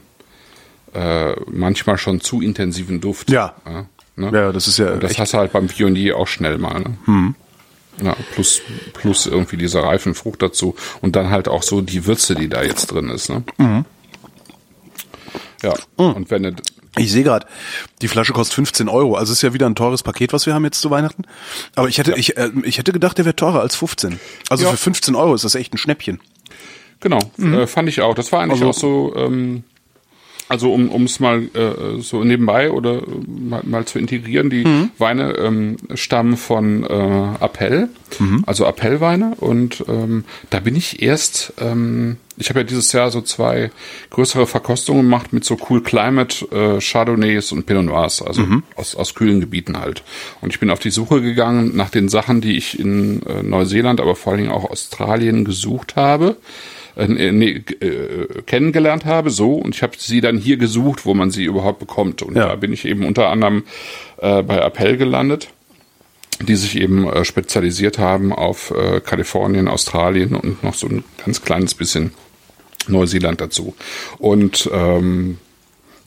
äh, manchmal schon zu intensiven Duft. Ja. Ja, ne? ja das ist ja. Und das hast du halt beim Pionier auch schnell mal. Ne? Hm. Ja, plus, plus irgendwie diese reifen Frucht dazu und dann halt auch so die Würze, die da jetzt drin ist. Ne? Mhm. Ja, mhm. und wenn ich sehe gerade, die Flasche kostet 15 Euro. Also ist ja wieder ein teures Paket, was wir haben jetzt zu Weihnachten. Aber ich hätte, ja. ich, äh, ich hätte gedacht, der wäre teurer als 15. Also ja. für 15 Euro ist das echt ein Schnäppchen. Genau, mhm. äh, fand ich auch. Das war eigentlich also, auch so, ähm, also um es mal äh, so nebenbei oder äh, mal, mal zu integrieren, die mhm. Weine ähm, stammen von äh, Appell, mhm. also Appellweine und ähm, da bin ich erst, ähm, ich habe ja dieses Jahr so zwei größere Verkostungen gemacht mit so Cool Climate äh, Chardonnays und Pinot Noirs, also mhm. aus, aus kühlen Gebieten halt. Und ich bin auf die Suche gegangen nach den Sachen, die ich in äh, Neuseeland, aber vor allen Dingen auch Australien gesucht habe äh, nee, äh, kennengelernt habe, so und ich habe sie dann hier gesucht, wo man sie überhaupt bekommt und ja. da bin ich eben unter anderem äh, bei Appell gelandet die sich eben äh, spezialisiert haben auf äh, Kalifornien, Australien und noch so ein ganz kleines bisschen Neuseeland dazu. Und ähm,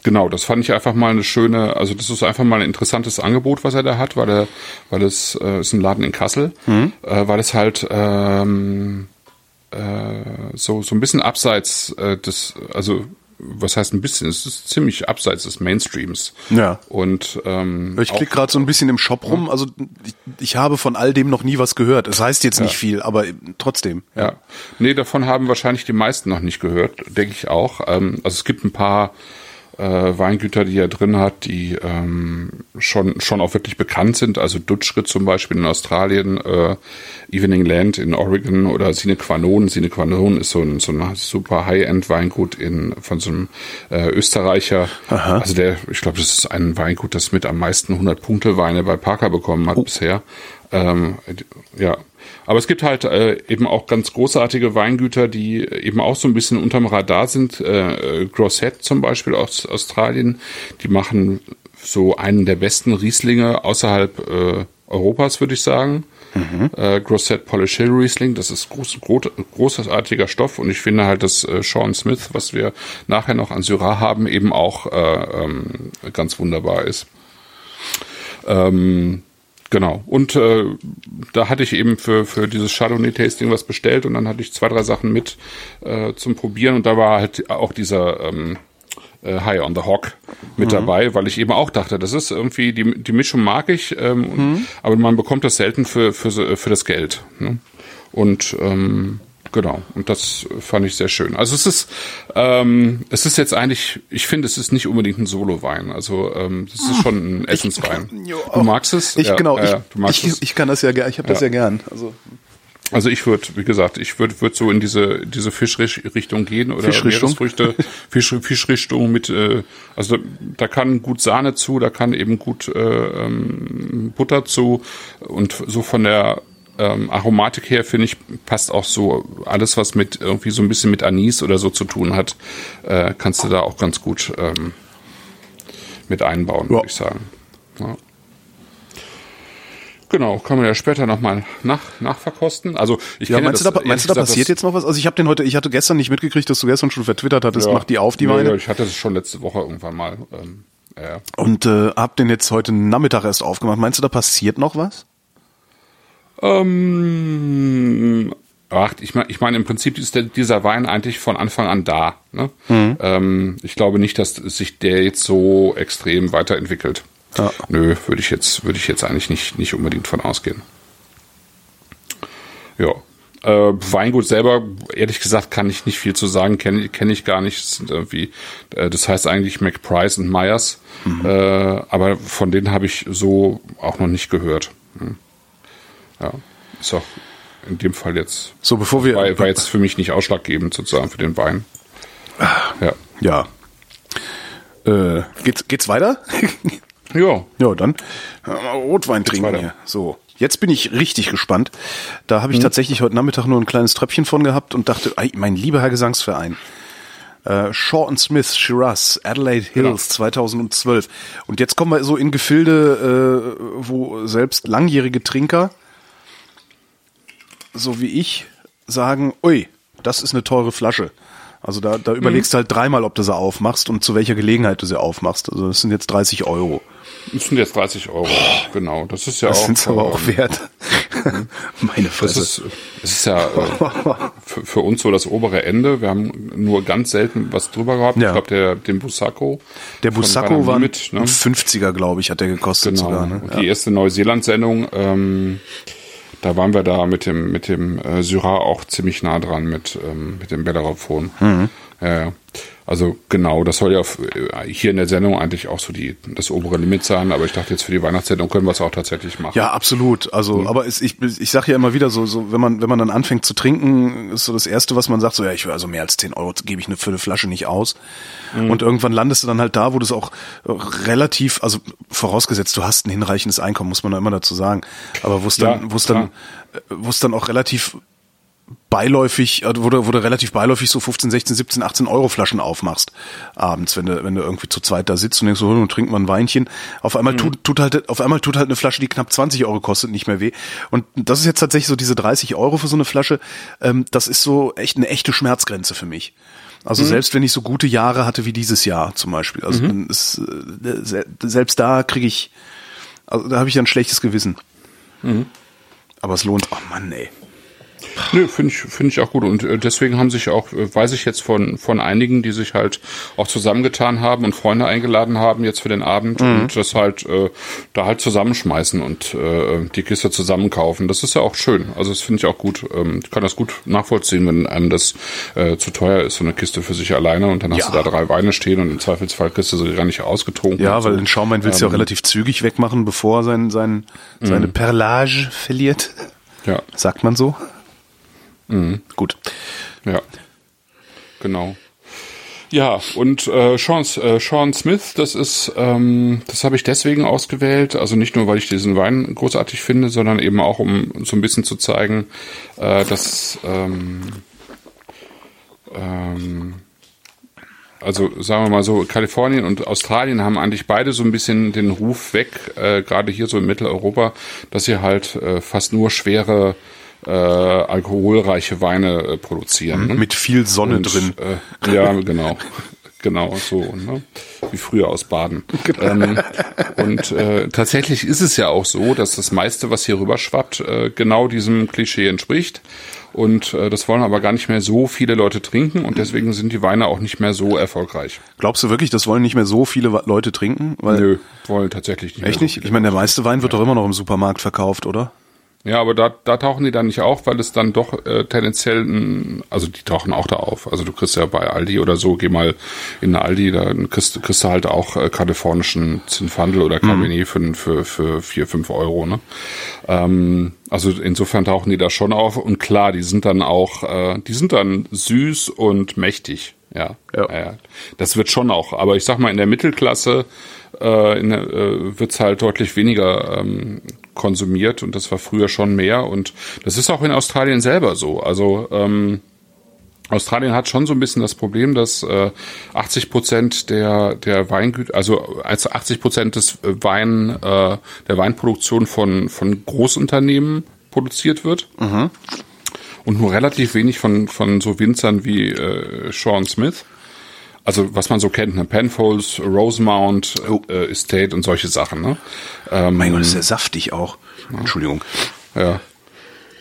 genau, das fand ich einfach mal eine schöne, also das ist einfach mal ein interessantes Angebot, was er da hat, weil er, weil es äh, ist ein Laden in Kassel, mhm. äh, weil es halt ähm, äh, so, so ein bisschen abseits äh, des, also was heißt ein bisschen? Es ist ziemlich abseits des Mainstreams. Ja. Und ähm, ich klicke gerade so ein bisschen im Shop rum. Also ich, ich, habe von all dem noch nie was gehört. Es das heißt jetzt nicht ja. viel, aber trotzdem. Ja. ja. Nee, davon haben wahrscheinlich die meisten noch nicht gehört, denke ich auch. Ähm, also es gibt ein paar äh, Weingüter, die er drin hat, die ähm, schon, schon auch wirklich bekannt sind. Also Dutschrit zum Beispiel in Australien, äh, Evening Land in Oregon oder Sine Qua Non. Sine Qua Non ist so ein, so ein super High-End-Weingut in, von so einem äh, Österreicher. Aha. Also der, ich glaube, das ist ein Weingut, das mit am meisten 100-Punkte-Weine bei Parker bekommen hat oh. bisher. Ähm, ja, aber es gibt halt äh, eben auch ganz großartige Weingüter, die eben auch so ein bisschen unterm Radar sind. Äh, Grosset zum Beispiel aus Australien, die machen so einen der besten Rieslinge außerhalb äh, Europas, würde ich sagen. Mhm. Äh, Grosset Polish Hill Riesling, das ist groß, groß, großartiger Stoff und ich finde halt, dass äh, Sean Smith, was wir nachher noch an Syrah haben, eben auch äh, ähm, ganz wunderbar ist. Ähm, Genau. Und äh, da hatte ich eben für, für dieses Chardonnay-Tasting was bestellt und dann hatte ich zwei, drei Sachen mit äh, zum Probieren und da war halt auch dieser ähm, äh, High on the Hawk mit mhm. dabei, weil ich eben auch dachte, das ist irgendwie, die, die Mischung mag ich, ähm, mhm. aber man bekommt das selten für, für, für das Geld. Ne? Und ähm, Genau. Und das fand ich sehr schön. Also es ist, ähm, es ist jetzt eigentlich, ich finde, es ist nicht unbedingt ein Solo-Wein. Also ähm, es ist schon ein Essenswein. du magst es? Ich ja, genau. Äh, du magst ich, es? ich kann das ja gern. Ich habe das ja gern. Also also ich würde, wie gesagt, ich würde würd so in diese diese Fischrichtung gehen oder Fischrichtung? Meeresfrüchte, Fisch, Fischrichtung mit, äh, also da kann gut Sahne zu, da kann eben gut äh, ähm, Butter zu und so von der ähm, Aromatik her finde ich passt auch so alles, was mit irgendwie so ein bisschen mit Anis oder so zu tun hat, äh, kannst du da auch ganz gut ähm, mit einbauen, ja. würde ich sagen. Ja. Genau, kann man ja später nochmal nach, nachverkosten. Also ich ja, meinst, das, du da, meinst du, da passiert jetzt noch was? Also ich habe den heute, ich hatte gestern nicht mitgekriegt, dass du gestern schon vertwittert hattest, ja, mach die auf, die Weine. Ja, ich hatte es schon letzte Woche irgendwann mal. Ähm, ja. Und äh, hab den jetzt heute Nachmittag erst aufgemacht. Meinst du, da passiert noch was? Ähm, ach, ich meine, ich mein, im Prinzip ist der, dieser Wein eigentlich von Anfang an da. Ne? Mhm. Ähm, ich glaube nicht, dass sich der jetzt so extrem weiterentwickelt. Ja. Nö, würde ich jetzt, würde ich jetzt eigentlich nicht, nicht unbedingt von ausgehen. Ja. Äh, Weingut selber, ehrlich gesagt, kann ich nicht viel zu sagen, kenne kenn ich gar nicht. Das, irgendwie, äh, das heißt eigentlich McPrice und Myers, mhm. äh, aber von denen habe ich so auch noch nicht gehört. Hm. Ja, ist auch in dem Fall jetzt. So, bevor wir. War, war jetzt für mich nicht ausschlaggebend sozusagen für den Wein. Ja. Ja. Äh, geht's, geht's weiter? ja. Ja, dann Rotwein trinken hier. So. Jetzt bin ich richtig gespannt. Da habe ich hm. tatsächlich heute Nachmittag nur ein kleines Tröpfchen von gehabt und dachte, mein lieber Herr Gesangsverein. Äh, Shaw and Smith, Shiraz, Adelaide Hills ja. 2012. Und jetzt kommen wir so in Gefilde, äh, wo selbst langjährige Trinker so wie ich, sagen, ui, das ist eine teure Flasche. Also da, da überlegst mhm. du halt dreimal, ob du sie aufmachst und zu welcher Gelegenheit du sie aufmachst. Also das sind jetzt 30 Euro. Das sind jetzt 30 Euro, Boah, genau. Das ist ja das auch. Das sind aber auch ähm, wert. Meine Fresse. Das ist, das ist ja äh, für, für, uns so das obere Ende. Wir haben nur ganz selten was drüber gehabt. Ja. Ich glaube, der, den Busacco. Der Busacco war mit, ne? 50er, glaube ich, hat der gekostet genau. sogar. Ne? Und die erste Neuseeland-Sendung, ähm, da waren wir da mit dem, mit dem äh, Syrah auch ziemlich nah dran mit, ähm, mit dem Bellerophon. Mhm. Ja, also genau, das soll ja äh, hier in der Sendung eigentlich auch so die das obere Limit sein, aber ich dachte jetzt für die Weihnachtssendung können wir es auch tatsächlich machen. Ja, absolut. Also, mhm. aber es, ich ich sage ja immer wieder so, so wenn man wenn man dann anfängt zu trinken, ist so das erste, was man sagt, so ja, ich will also mehr als 10 Euro gebe ich eine eine Flasche nicht aus. Mhm. Und irgendwann landest du dann halt da, wo du es auch relativ, also vorausgesetzt, du hast ein hinreichendes Einkommen, muss man da immer dazu sagen. Aber wo es dann, ja, wo es dann, wo es dann auch relativ beiläufig, also wo du, wo du relativ beiläufig so 15, 16, 17, 18 Euro Flaschen aufmachst abends, wenn du, wenn du irgendwie zu zweit da sitzt und denkst so, und trink mal ein Weinchen. Auf einmal mhm. tut, tut halt, auf einmal tut halt eine Flasche, die knapp 20 Euro kostet, nicht mehr weh. Und das ist jetzt tatsächlich so diese 30 Euro für so eine Flasche, ähm, das ist so echt eine echte Schmerzgrenze für mich. Also mhm. selbst wenn ich so gute Jahre hatte wie dieses Jahr zum Beispiel, also mhm. ist, äh, selbst da kriege ich, also da habe ich ein schlechtes Gewissen. Mhm. Aber es lohnt, oh Mann, ey. Nö, finde ich, finde ich auch gut. Und äh, deswegen haben sich auch, äh, weiß ich jetzt von, von einigen, die sich halt auch zusammengetan haben und Freunde eingeladen haben jetzt für den Abend mhm. und das halt äh, da halt zusammenschmeißen und äh, die Kiste zusammen kaufen. Das ist ja auch schön. Also das finde ich auch gut. Ähm, ich kann das gut nachvollziehen, wenn einem das äh, zu teuer ist, so eine Kiste für sich alleine und dann hast ja. du da drei Weine stehen und im Zweifelsfall kriegst du sie gar nicht ausgetrunken. Ja, weil so. den Schaumwein willst du ähm, ja auch relativ zügig wegmachen, bevor sein, sein, seine mhm. Perlage verliert. Ja. Sagt man so? Mhm. Gut. Ja. Genau. Ja, und äh, Sean, äh, Sean Smith, das ist, ähm, das habe ich deswegen ausgewählt, also nicht nur, weil ich diesen Wein großartig finde, sondern eben auch, um so ein bisschen zu zeigen, äh, dass ähm, ähm, also sagen wir mal so, Kalifornien und Australien haben eigentlich beide so ein bisschen den Ruf weg, äh, gerade hier so in Mitteleuropa, dass sie halt äh, fast nur schwere äh, alkoholreiche Weine äh, produzieren. Ne? Mit viel Sonne und, drin. Äh, ja, genau. Genau, so, ne? wie früher aus Baden. Genau. Ähm, und äh, tatsächlich ist es ja auch so, dass das meiste, was hier rüber schwappt, äh, genau diesem Klischee entspricht. Und äh, das wollen aber gar nicht mehr so viele Leute trinken und deswegen sind die Weine auch nicht mehr so erfolgreich. Glaubst du wirklich, das wollen nicht mehr so viele Leute trinken? Weil Nö, wollen tatsächlich nicht. Echt nicht? Ich meine, der meiste Wein wird ja. doch immer noch im Supermarkt verkauft, oder? Ja, aber da, da tauchen die dann nicht auf, weil es dann doch äh, tendenziell, also die tauchen auch da auf. Also du kriegst ja bei Aldi oder so, geh mal in eine Aldi, da kriegst, kriegst du halt auch äh, kalifornischen Zinfandel oder Cabernet mhm. für, für, für vier, fünf Euro. Ne? Ähm, also insofern tauchen die da schon auf und klar, die sind dann auch, äh, die sind dann süß und mächtig. Ja, ja. ja. das wird schon auch. Aber ich sag mal, in der Mittelklasse äh, in, äh, wird's halt deutlich weniger ähm, konsumiert und das war früher schon mehr und das ist auch in Australien selber so. Also ähm, Australien hat schon so ein bisschen das Problem, dass äh, 80 Prozent der der Weingüter, also also 80 Prozent des Wein äh, der Weinproduktion von von Großunternehmen produziert wird. Mhm. Und nur relativ wenig von, von so Winzern wie äh, Sean Smith. Also was man so kennt, ne? Penfolds, Rosemount, oh. äh, Estate und solche Sachen. Ne? Ähm, mein Gott, ist ja saftig auch. Entschuldigung. Ja.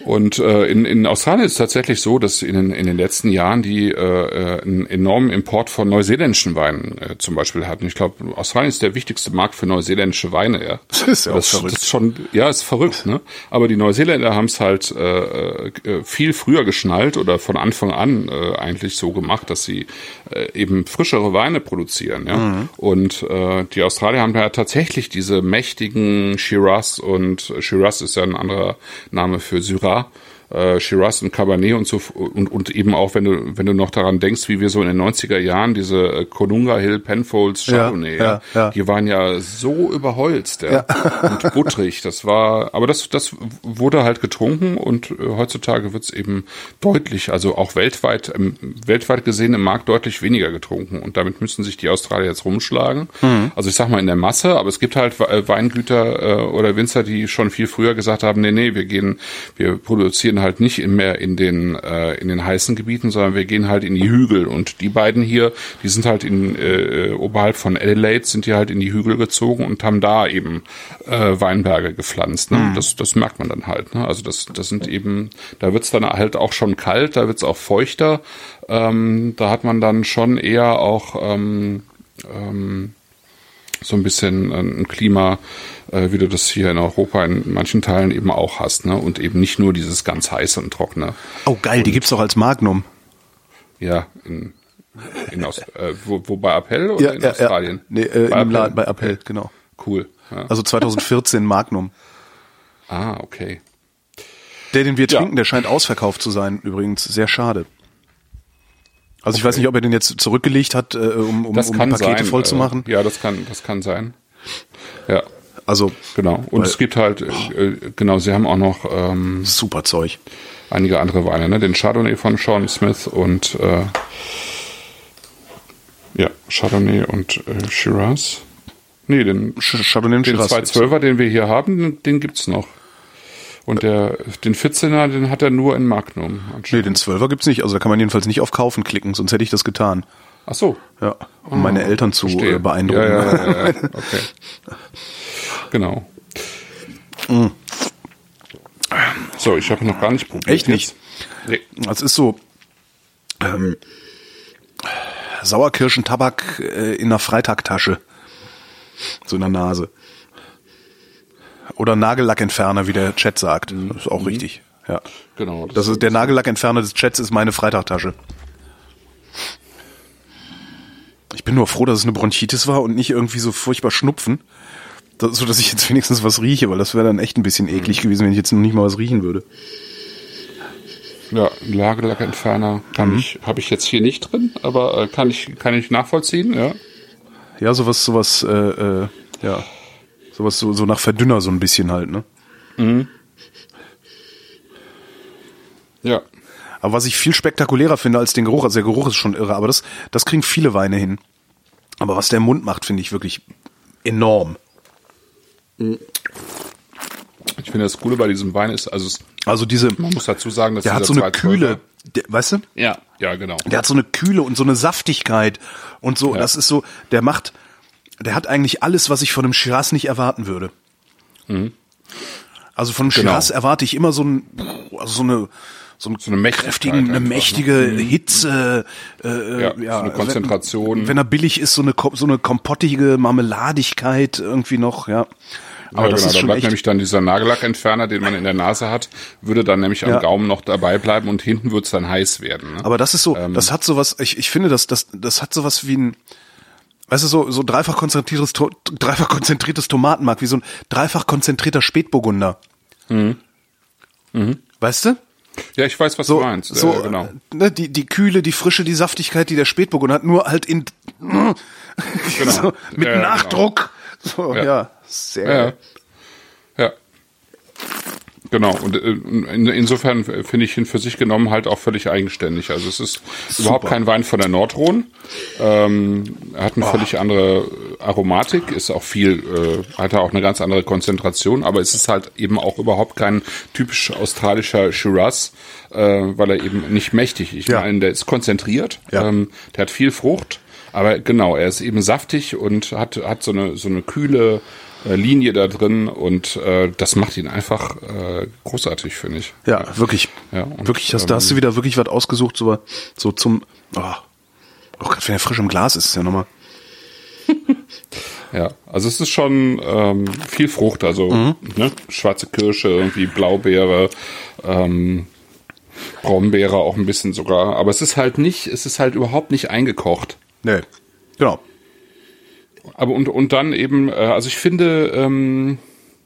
Und äh, in, in Australien ist es tatsächlich so, dass in, den, in den letzten Jahren die äh, äh, einen enormen Import von neuseeländischen Weinen äh, zum Beispiel hatten. Ich glaube, Australien ist der wichtigste Markt für neuseeländische Weine. Ja. Das ist ja das, verrückt. Das ist schon, ja, ist verrückt. Ne? Aber die Neuseeländer haben es halt äh, äh, viel früher geschnallt oder von Anfang an äh, eigentlich so gemacht, dass sie äh, eben frischere Weine produzieren. Ja? Mhm. Und äh, die Australier haben da tatsächlich diese mächtigen Shiraz und Shiraz ist ja ein anderer Name für Syrah war äh, Shiraz und Cabernet und so und, und eben auch, wenn du, wenn du noch daran denkst, wie wir so in den 90er Jahren diese äh, Konunga Hill Penfolds Chardonnay, ja, ja, ja, die waren ja so überholzt ja, und butterig. Das war, aber das, das wurde halt getrunken und äh, heutzutage wird's eben deutlich, also auch weltweit, ähm, weltweit gesehen im Markt deutlich weniger getrunken. Und damit müssen sich die Australier jetzt rumschlagen. Mhm. Also ich sag mal in der Masse, aber es gibt halt Weingüter äh, oder Winzer, die schon viel früher gesagt haben, nee, nee, wir gehen, wir produzieren halt nicht mehr in den, äh, in den heißen Gebieten, sondern wir gehen halt in die Hügel. Und die beiden hier, die sind halt in, äh, oberhalb von Adelaide, sind die halt in die Hügel gezogen und haben da eben äh, Weinberge gepflanzt. Ne? Mhm. Das, das merkt man dann halt. Ne? Also das, das sind eben, da wird's dann halt auch schon kalt, da wird's auch feuchter. Ähm, da hat man dann schon eher auch ähm, ähm, so ein bisschen äh, ein Klima, äh, wie du das hier in Europa in manchen Teilen eben auch hast, ne? Und eben nicht nur dieses ganz heiße und trockene. Oh geil, und, die gibt's doch als Magnum. Ja, in, in Aus, äh, wo, wo bei Appell oder ja, in ja, Australien? Ja. Nee, äh, bei im Laden bei Appell, genau. Cool. Ja. Also 2014 Magnum. Ah, okay. Der, den wir trinken, der scheint ausverkauft zu sein, übrigens. Sehr schade. Also okay. ich weiß nicht, ob er den jetzt zurückgelegt hat, äh, um, um, um Pakete sein. voll zu machen. Äh, ja, das kann, das kann sein. Ja. Also genau. Und es gibt halt äh, genau, sie haben auch noch ähm, super Zeug. Einige andere Weine, ne? Den Chardonnay von Sean Smith und äh, ja, Chardonnay und äh, Shiraz. Nee, den Chardonnay und den Shiraz. Den 212er, den wir hier haben, den, den gibt's noch. Und der, den 14er, den hat er nur in Magnum. Nee, den 12er gibt's nicht. Also da kann man jedenfalls nicht auf Kaufen klicken, sonst hätte ich das getan. Ach so. Ja, um oh, meine Eltern zu verstehe. beeindrucken. Ja, ja, ja. okay. genau. Mm. So, ich habe noch gar nicht probiert. Echt nicht? Nee. Das ist so ähm, Sauerkirschentabak äh, in einer Freitagtasche. So in der Nase. Oder Nagellackentferner, wie der Chat sagt. Mhm. Das ist auch mhm. richtig. Ja. Genau. Das, das ist der Nagellackentferner des Chats ist meine Freitagtasche. Ich bin nur froh, dass es eine Bronchitis war und nicht irgendwie so furchtbar Schnupfen. Das, so dass ich jetzt wenigstens was rieche, weil das wäre dann echt ein bisschen eklig mhm. gewesen, wenn ich jetzt noch nicht mal was riechen würde. Ja, Nagellackentferner kann mhm. ich, habe ich jetzt hier nicht drin, aber äh, kann ich, kann ich nachvollziehen, ja. Ja, sowas, sowas, äh, äh, ja, sowas so, so nach Verdünner so ein bisschen halt, ne? Mhm. Ja. Aber was ich viel spektakulärer finde als den Geruch, also der Geruch ist schon irre, aber das, das kriegen viele Weine hin. Aber was der Mund macht, finde ich wirklich enorm. Ich finde das Coole bei diesem Wein ist, also, es, also diese, man muss dazu sagen, dass der hat so eine Kühle, der, weißt du? Ja, ja, genau. Der hat so eine Kühle und so eine Saftigkeit und so, ja. das ist so, der macht, der hat eigentlich alles, was ich von einem Shiraz nicht erwarten würde. Mhm. Also von genau. Shiraz erwarte ich immer so ein, also so eine, so, einen so eine kräftigen, eine ne? mächtige ne? Hitze, äh, äh, ja, ja, so eine Konzentration. Wenn, wenn, er billig ist, so eine so eine kompottige Marmeladigkeit irgendwie noch, ja. Aber ja, das genau, ist da bleibt nämlich dann dieser Nagellackentferner, den man in der Nase hat, würde dann nämlich ja. am Gaumen noch dabei bleiben und hinten wird's dann heiß werden. Ne? Aber das ist so, ähm, das hat sowas, ich, ich finde, das, das, das hat sowas wie ein, weißt du, so, so dreifach konzentriertes, dreifach konzentriertes Tomatenmark, wie so ein dreifach konzentrierter Spätburgunder. Mhm. Mhm. Weißt du? Ja, ich weiß, was so, du meinst. So, äh, genau. Ne, die, die Kühle, die Frische, die Saftigkeit, die der Spätburgunder hat, nur halt in genau. so, mit ja, genau. Nachdruck. Genau. So, ja. ja, sehr. Ja. Genau, und äh, in, insofern finde ich ihn für sich genommen halt auch völlig eigenständig. Also es ist Super. überhaupt kein Wein von der Nordrhone. Ähm, er hat eine oh. völlig andere Aromatik, ist auch viel, äh, hat er auch eine ganz andere Konzentration, aber es ist halt eben auch überhaupt kein typisch australischer Shiraz, äh, weil er eben nicht mächtig ist. Ich ja. meine, der ist konzentriert, ja. ähm, der hat viel Frucht, aber genau, er ist eben saftig und hat, hat so eine, so eine kühle, Linie da drin und äh, das macht ihn einfach äh, großartig, finde ich. Ja, wirklich. Ja, und, wirklich, das, ähm, da hast du wieder wirklich was ausgesucht, so, so zum, oh, oh Gott, wenn er frisch im Glas ist, ist ja nochmal. ja, also es ist schon ähm, viel Frucht, also mhm. ne, schwarze Kirsche, irgendwie Blaubeere, ähm, Brombeere auch ein bisschen sogar, aber es ist halt nicht, es ist halt überhaupt nicht eingekocht. Nee, genau. Aber und, und dann eben, äh, also ich finde, ähm,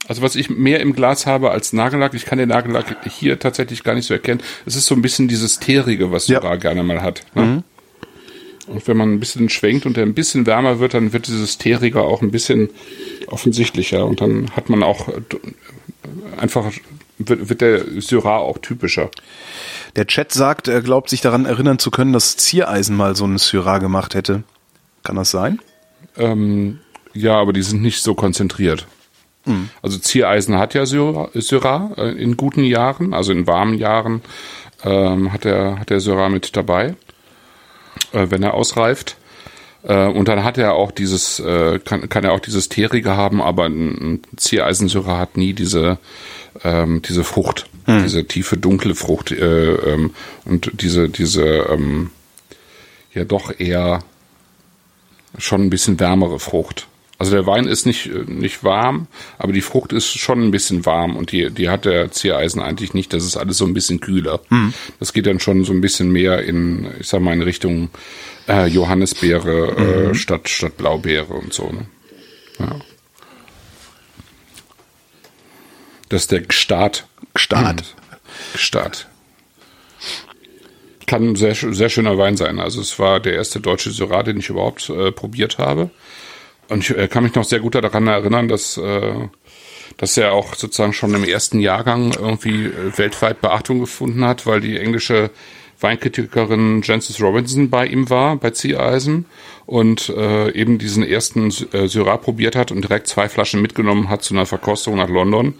also was ich mehr im Glas habe als Nagellack, ich kann den Nagellack hier tatsächlich gar nicht so erkennen. Es ist so ein bisschen dieses Teerige, was ja. Syrah gerne mal hat. Ne? Mhm. Und wenn man ein bisschen schwenkt und der ein bisschen wärmer wird, dann wird dieses Teerige auch ein bisschen offensichtlicher und dann hat man auch äh, einfach wird, wird der Syrah auch typischer. Der Chat sagt, er glaubt sich daran erinnern zu können, dass Ziereisen mal so ein Syrah gemacht hätte. Kann das sein? Ähm, ja, aber die sind nicht so konzentriert. Mhm. Also Ziereisen hat ja Syrah äh, in guten Jahren, also in warmen Jahren ähm, hat er hat der Syrah mit dabei, äh, wenn er ausreift. Äh, und dann hat er auch dieses, äh, kann, kann er auch dieses Teerige haben, aber ein, ein Ziereisen-Syrah hat nie diese ähm, diese Frucht, mhm. diese tiefe dunkle Frucht äh, ähm, und diese diese ähm, ja doch eher schon ein bisschen wärmere Frucht. Also der Wein ist nicht, nicht warm, aber die Frucht ist schon ein bisschen warm und die, die hat der Ziereisen eigentlich nicht. Das ist alles so ein bisschen kühler. Mhm. Das geht dann schon so ein bisschen mehr in, ich sag mal, in Richtung äh, Johannisbeere äh, mhm. statt, statt Blaubeere und so. Ne? Ja. Das ist der Gstart. Gstart. Mhm. Gstart kann ein sehr, sehr schöner Wein sein. Also es war der erste deutsche Syrah, den ich überhaupt äh, probiert habe. Und ich äh, kann mich noch sehr gut daran erinnern, dass, äh, dass er auch sozusagen schon im ersten Jahrgang irgendwie äh, weltweit Beachtung gefunden hat, weil die englische Weinkritikerin Jancis Robinson bei ihm war, bei Ziereisen und äh, eben diesen ersten äh, Syrah probiert hat und direkt zwei Flaschen mitgenommen hat zu einer Verkostung nach London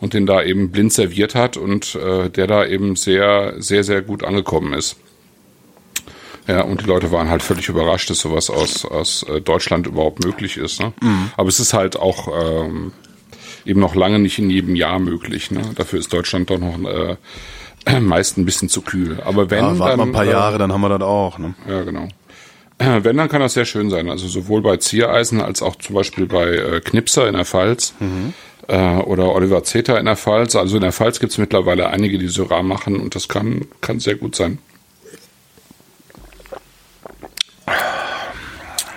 und den da eben blind serviert hat und äh, der da eben sehr, sehr, sehr gut angekommen ist. Ja, und die Leute waren halt völlig überrascht, dass sowas aus, aus äh, Deutschland überhaupt möglich ist. Ne? Mhm. Aber es ist halt auch ähm, eben noch lange nicht in jedem Jahr möglich. Ne? Dafür ist Deutschland doch noch äh, meist ein bisschen zu kühl. Aber wenn Ja, warten dann, wir ein paar äh, Jahre, dann haben wir das auch. Ne? Ja, genau. Wenn, dann kann das sehr schön sein. Also sowohl bei Ziereisen als auch zum Beispiel bei äh, Knipser in der Pfalz äh, oder Oliver Zeter in der Pfalz. Also in der Pfalz gibt es mittlerweile einige, die Syrah machen und das kann, kann sehr gut sein.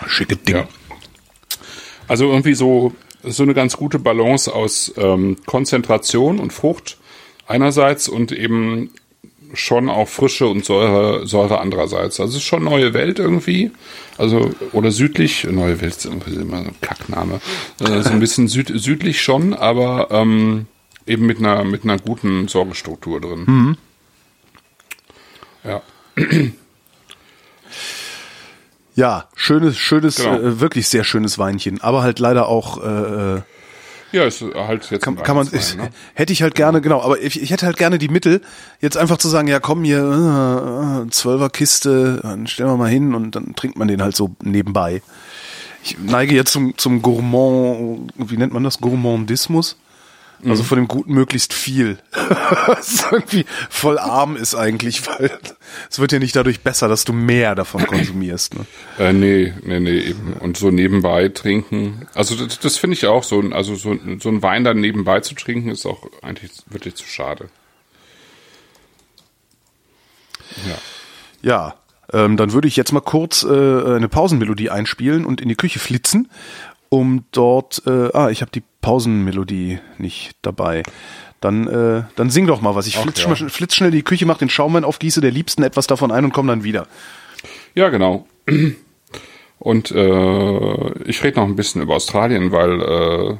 Schicke Ding. Ja. Also irgendwie so, so eine ganz gute Balance aus ähm, Konzentration und Frucht einerseits und eben schon auch Frische und Säure, Säure andererseits. Also es ist schon neue Welt irgendwie. Also, oder südlich, neue Welt ist irgendwie immer so ein Kackname. Äh, so ein bisschen süd, südlich schon, aber ähm, eben mit einer, mit einer guten Säurestruktur drin. Ja. Ja, schönes, schönes, Genau. äh, wirklich sehr schönes Weinchen, aber halt leider auch äh, Ja, ist halt jetzt kann, kann man Weihnachtswein, ne? hätte ich halt gerne genau, aber ich, ich hätte halt gerne die Mittel jetzt einfach zu sagen, ja komm hier äh, äh, Zwölfer Kiste, dann stellen wir mal hin und dann trinkt man den halt so nebenbei. Ich neige jetzt zum zum Gourmand, wie nennt man das Gourmandismus? Also von dem Guten möglichst viel. Was irgendwie voll arm ist eigentlich, weil es wird ja nicht dadurch besser, dass du mehr davon konsumierst. Ne? Äh, nee, nee, nee, eben. Und so nebenbei trinken. Also das, das finde ich auch so, ein- also so, so ein Wein dann nebenbei zu trinken, ist auch eigentlich wirklich zu schade. Ja. Ja, ähm, dann würde ich jetzt mal kurz äh, eine Pausenmelodie einspielen und in die Küche flitzen, um dort. Äh, ah, ich habe die Pausenmelodie nicht dabei. Dann, äh, dann sing doch mal was. Ich Ach, flitz, ja. schnell- flitz schnell die Küche, mach den Schaumwein auf, gieße der Liebsten etwas davon ein und komm dann wieder. Ja, genau. Und äh, ich rede noch ein bisschen über Australien, weil äh,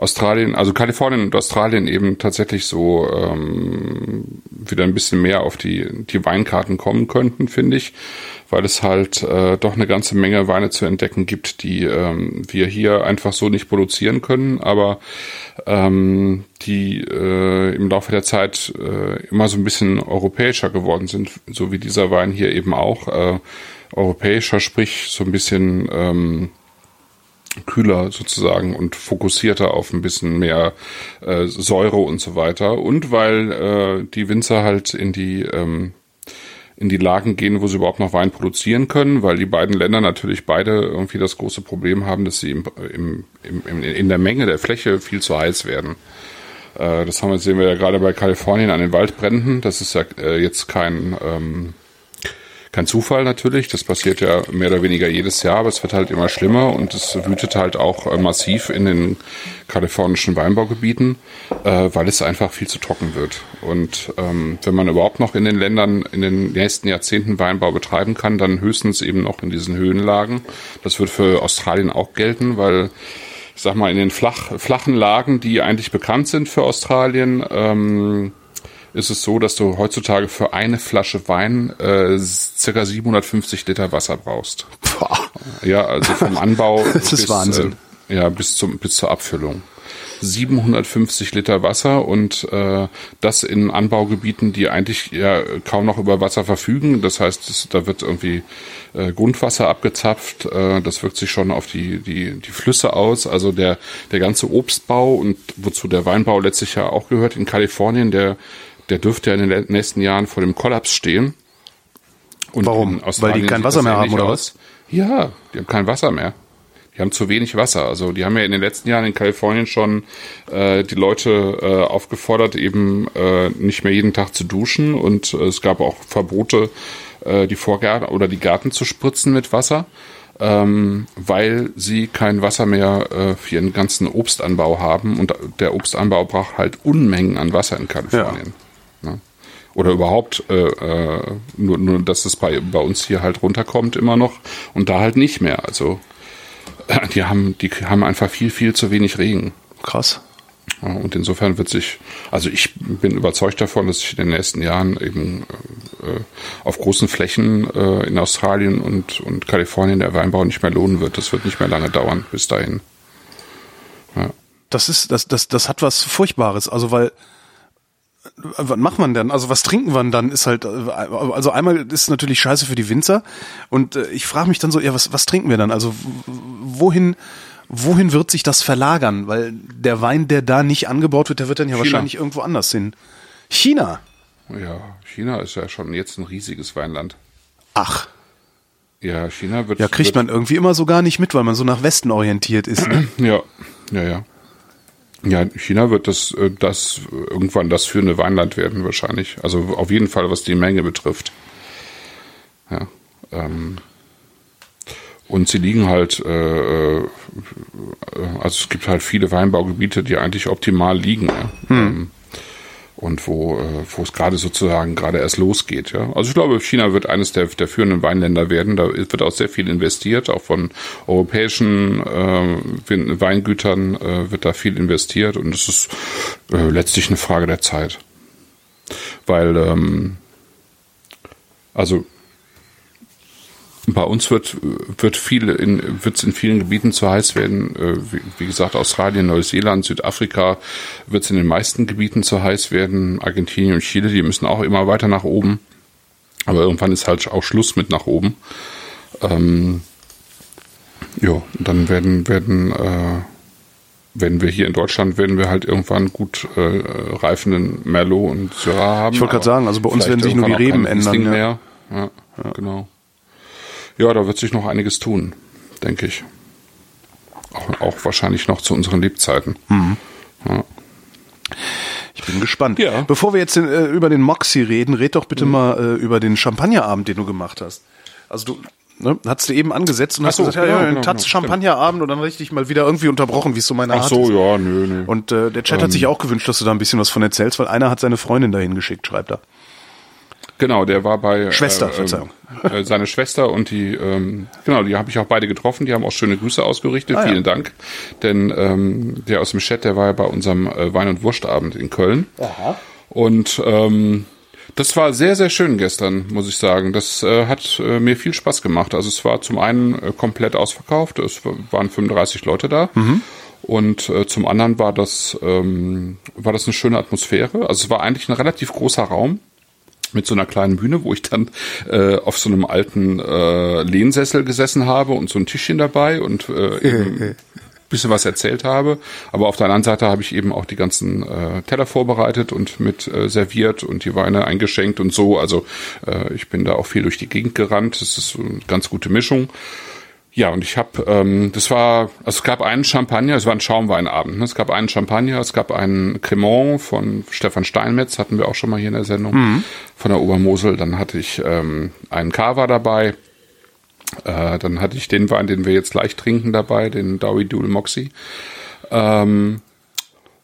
Australien, also Kalifornien und Australien eben tatsächlich so ähm, wieder ein bisschen mehr auf die, die Weinkarten kommen könnten, finde ich, weil es halt äh, doch eine ganze Menge Weine zu entdecken gibt, die ähm, wir hier einfach so nicht produzieren können, aber ähm, die äh, im Laufe der Zeit äh, immer so ein bisschen europäischer geworden sind, so wie dieser Wein hier eben auch. Äh, europäischer, sprich so ein bisschen ähm, kühler sozusagen und fokussierter auf ein bisschen mehr äh, Säure und so weiter. Und weil äh, die Winzer halt in die ähm, in die Lagen gehen, wo sie überhaupt noch Wein produzieren können, weil die beiden Länder natürlich beide irgendwie das große Problem haben, dass sie im, im, im, in der Menge der Fläche viel zu heiß werden. Äh, das haben wir, sehen wir ja gerade bei Kalifornien an den Waldbränden. Das ist ja äh, jetzt kein ähm, kein Zufall natürlich, das passiert ja mehr oder weniger jedes Jahr, aber es wird halt immer schlimmer und es wütet halt auch äh, massiv in den kalifornischen Weinbaugebieten, äh, weil es einfach viel zu trocken wird. Und ähm, wenn man überhaupt noch in den Ländern in den nächsten Jahrzehnten Weinbau betreiben kann, dann höchstens eben noch in diesen Höhenlagen. Das wird für Australien auch gelten, weil ich sag mal, in den flach, flachen Lagen, die eigentlich bekannt sind für Australien, ähm, ist es so, dass du heutzutage für eine Flasche Wein äh, circa 750 Liter Wasser brauchst. Boah. Ja, also vom Anbau Das Wahnsinn. Äh, ja, bis zum bis zur Abfüllung. 750 Liter Wasser und äh, das in Anbaugebieten, die eigentlich ja kaum noch über Wasser verfügen. Das heißt, es, da wird irgendwie äh, Grundwasser abgezapft. Äh, das wirkt sich schon auf die, die, die Flüsse aus. Also der, der ganze Obstbau und wozu der Weinbau letztlich ja auch gehört in Kalifornien, der, der dürfte ja in den nächsten Jahren vor dem Kollaps stehen. Und Warum? Weil die kein Wasser mehr haben, oder aus. Ja, die haben kein Wasser mehr. Die haben zu wenig Wasser. Also die haben ja in den letzten Jahren in Kalifornien schon äh, die Leute äh, aufgefordert, eben äh, nicht mehr jeden Tag zu duschen und äh, es gab auch Verbote, äh, die Vorgärten oder die Gärten zu spritzen mit Wasser, ähm, weil sie kein Wasser mehr äh, für ihren ganzen Obstanbau haben und der Obstanbau braucht halt Unmengen an Wasser in Kalifornien. Ne? Oder überhaupt äh, äh, nur, nur, dass es bei, bei uns hier halt runterkommt immer noch und da halt nicht mehr. Also die haben, die haben einfach viel, viel zu wenig Regen. Krass. Und insofern wird sich, also ich bin überzeugt davon, dass sich in den nächsten Jahren eben äh, auf großen Flächen äh, in Australien und, und Kalifornien der Weinbau nicht mehr lohnen wird. Das wird nicht mehr lange dauern bis dahin. Ja. Das ist, das, das, das hat was Furchtbares. Also, weil, äh, was macht man denn? Also, was trinken wir dann? Ist halt, also einmal ist es natürlich scheiße für die Winzer. Und äh, ich frage mich dann so, ja, was, was trinken wir dann? Also, wohin wohin wird sich das verlagern? Weil der Wein, der da nicht angebaut wird, der wird dann ja China. wahrscheinlich irgendwo anders hin. China. Ja, China ist ja schon jetzt ein riesiges Weinland. Ach. Ja, China wird. Ja, kriegt wird, man irgendwie immer so gar nicht mit, weil man so nach Westen orientiert ist. Ne? Ja, ja, ja. Ja, China wird das, äh, das irgendwann das führende Weinland werden wahrscheinlich. Also auf jeden Fall, was die Menge betrifft. Ja. Ähm, und sie liegen halt, äh, äh, also es gibt halt viele Weinbaugebiete, die eigentlich optimal liegen. Ja. Ähm, und wo, äh, wo es gerade sozusagen gerade erst losgeht. Ja. Also ich glaube, China wird eines der, der führenden Weinländer werden. Da wird auch sehr viel investiert, auch von europäischen äh, Weingütern äh, wird da viel investiert und es ist äh, letztlich eine Frage der Zeit. Weil, ähm, also bei uns wird, wird viel in, wird es in vielen Gebieten zu heiß werden. Äh, Wie, wie gesagt, Australien, Neuseeland, Südafrika wird es in den meisten Gebieten zu heiß werden. Argentinien und Chile, die müssen auch immer weiter nach oben. Aber irgendwann ist halt auch Schluss mit nach oben. Ähm, ja, dann werden, werden, äh, wenn wir hier in Deutschland, werden wir halt irgendwann gut äh, reifenden Merlot und Syrah haben. Ich wollte gerade sagen, also bei uns werden sich nur die Reben ändern, Riesling ja. Mehr. Ja, genau. Ja, da wird sich noch einiges tun, denke ich. Auch, auch wahrscheinlich noch zu unseren Lebzeiten. Mhm. Ja. Ich bin gespannt. Ja. Bevor wir jetzt äh, über den Moxie reden, red doch Mhm. bitte mal äh, über den Champagnerabend, den du gemacht hast. Also du ne, hast du eben angesetzt und hast so, gesagt, ja, ja, einen genau, Tatz genau, Champagnerabend und dann richtig mal wieder irgendwie unterbrochen, wie es so meine Ach Art so, ist. ja, nö, nö. Und äh, der Chat hat sich auch gewünscht, dass du da ein bisschen was von erzählst, weil einer hat seine Freundin dahin geschickt, schreibt er. Genau, der war bei Schwester, äh, Verzeihung. Äh, seine Schwester und die, ähm, genau, die habe ich auch beide getroffen. Die haben auch schöne Grüße ausgerichtet. Ah, ja. Vielen Dank, denn ähm, der aus dem Chat, der war ja bei unserem äh, Wein- und Wurstabend in Köln. Aha. Und ähm, das war sehr, sehr schön gestern, muss ich sagen. Das äh, hat äh, mir viel Spaß gemacht. Also es war zum einen äh, komplett ausverkauft, es waren 35 Leute da. Und äh, zum anderen war das, ähm, war das eine schöne Atmosphäre. Also es war eigentlich ein relativ großer Raum mit so einer kleinen Bühne, wo ich dann äh, auf so einem alten äh, Lehnsessel gesessen habe und so ein Tischchen dabei und äh, eben bisschen was erzählt habe. Aber auf der anderen Seite habe ich eben auch die ganzen äh, Teller vorbereitet und mit äh, serviert und die Weine eingeschenkt und so. Also äh, ich bin da auch viel durch die Gegend gerannt. Das ist so eine ganz gute Mischung. Ja, und ich habe, ähm, das war, also es gab einen Champagner, es war ein Schaumweinabend. Ne? Es gab einen Champagner, es gab einen Cremant von Stefan Steinmetz, hatten wir auch schon mal hier in der Sendung, von der Obermosel. Dann hatte ich ähm, einen Cava dabei. Äh, dann hatte ich den Wein, den wir jetzt gleich trinken dabei, den Dowie Dual Moxie. Ähm,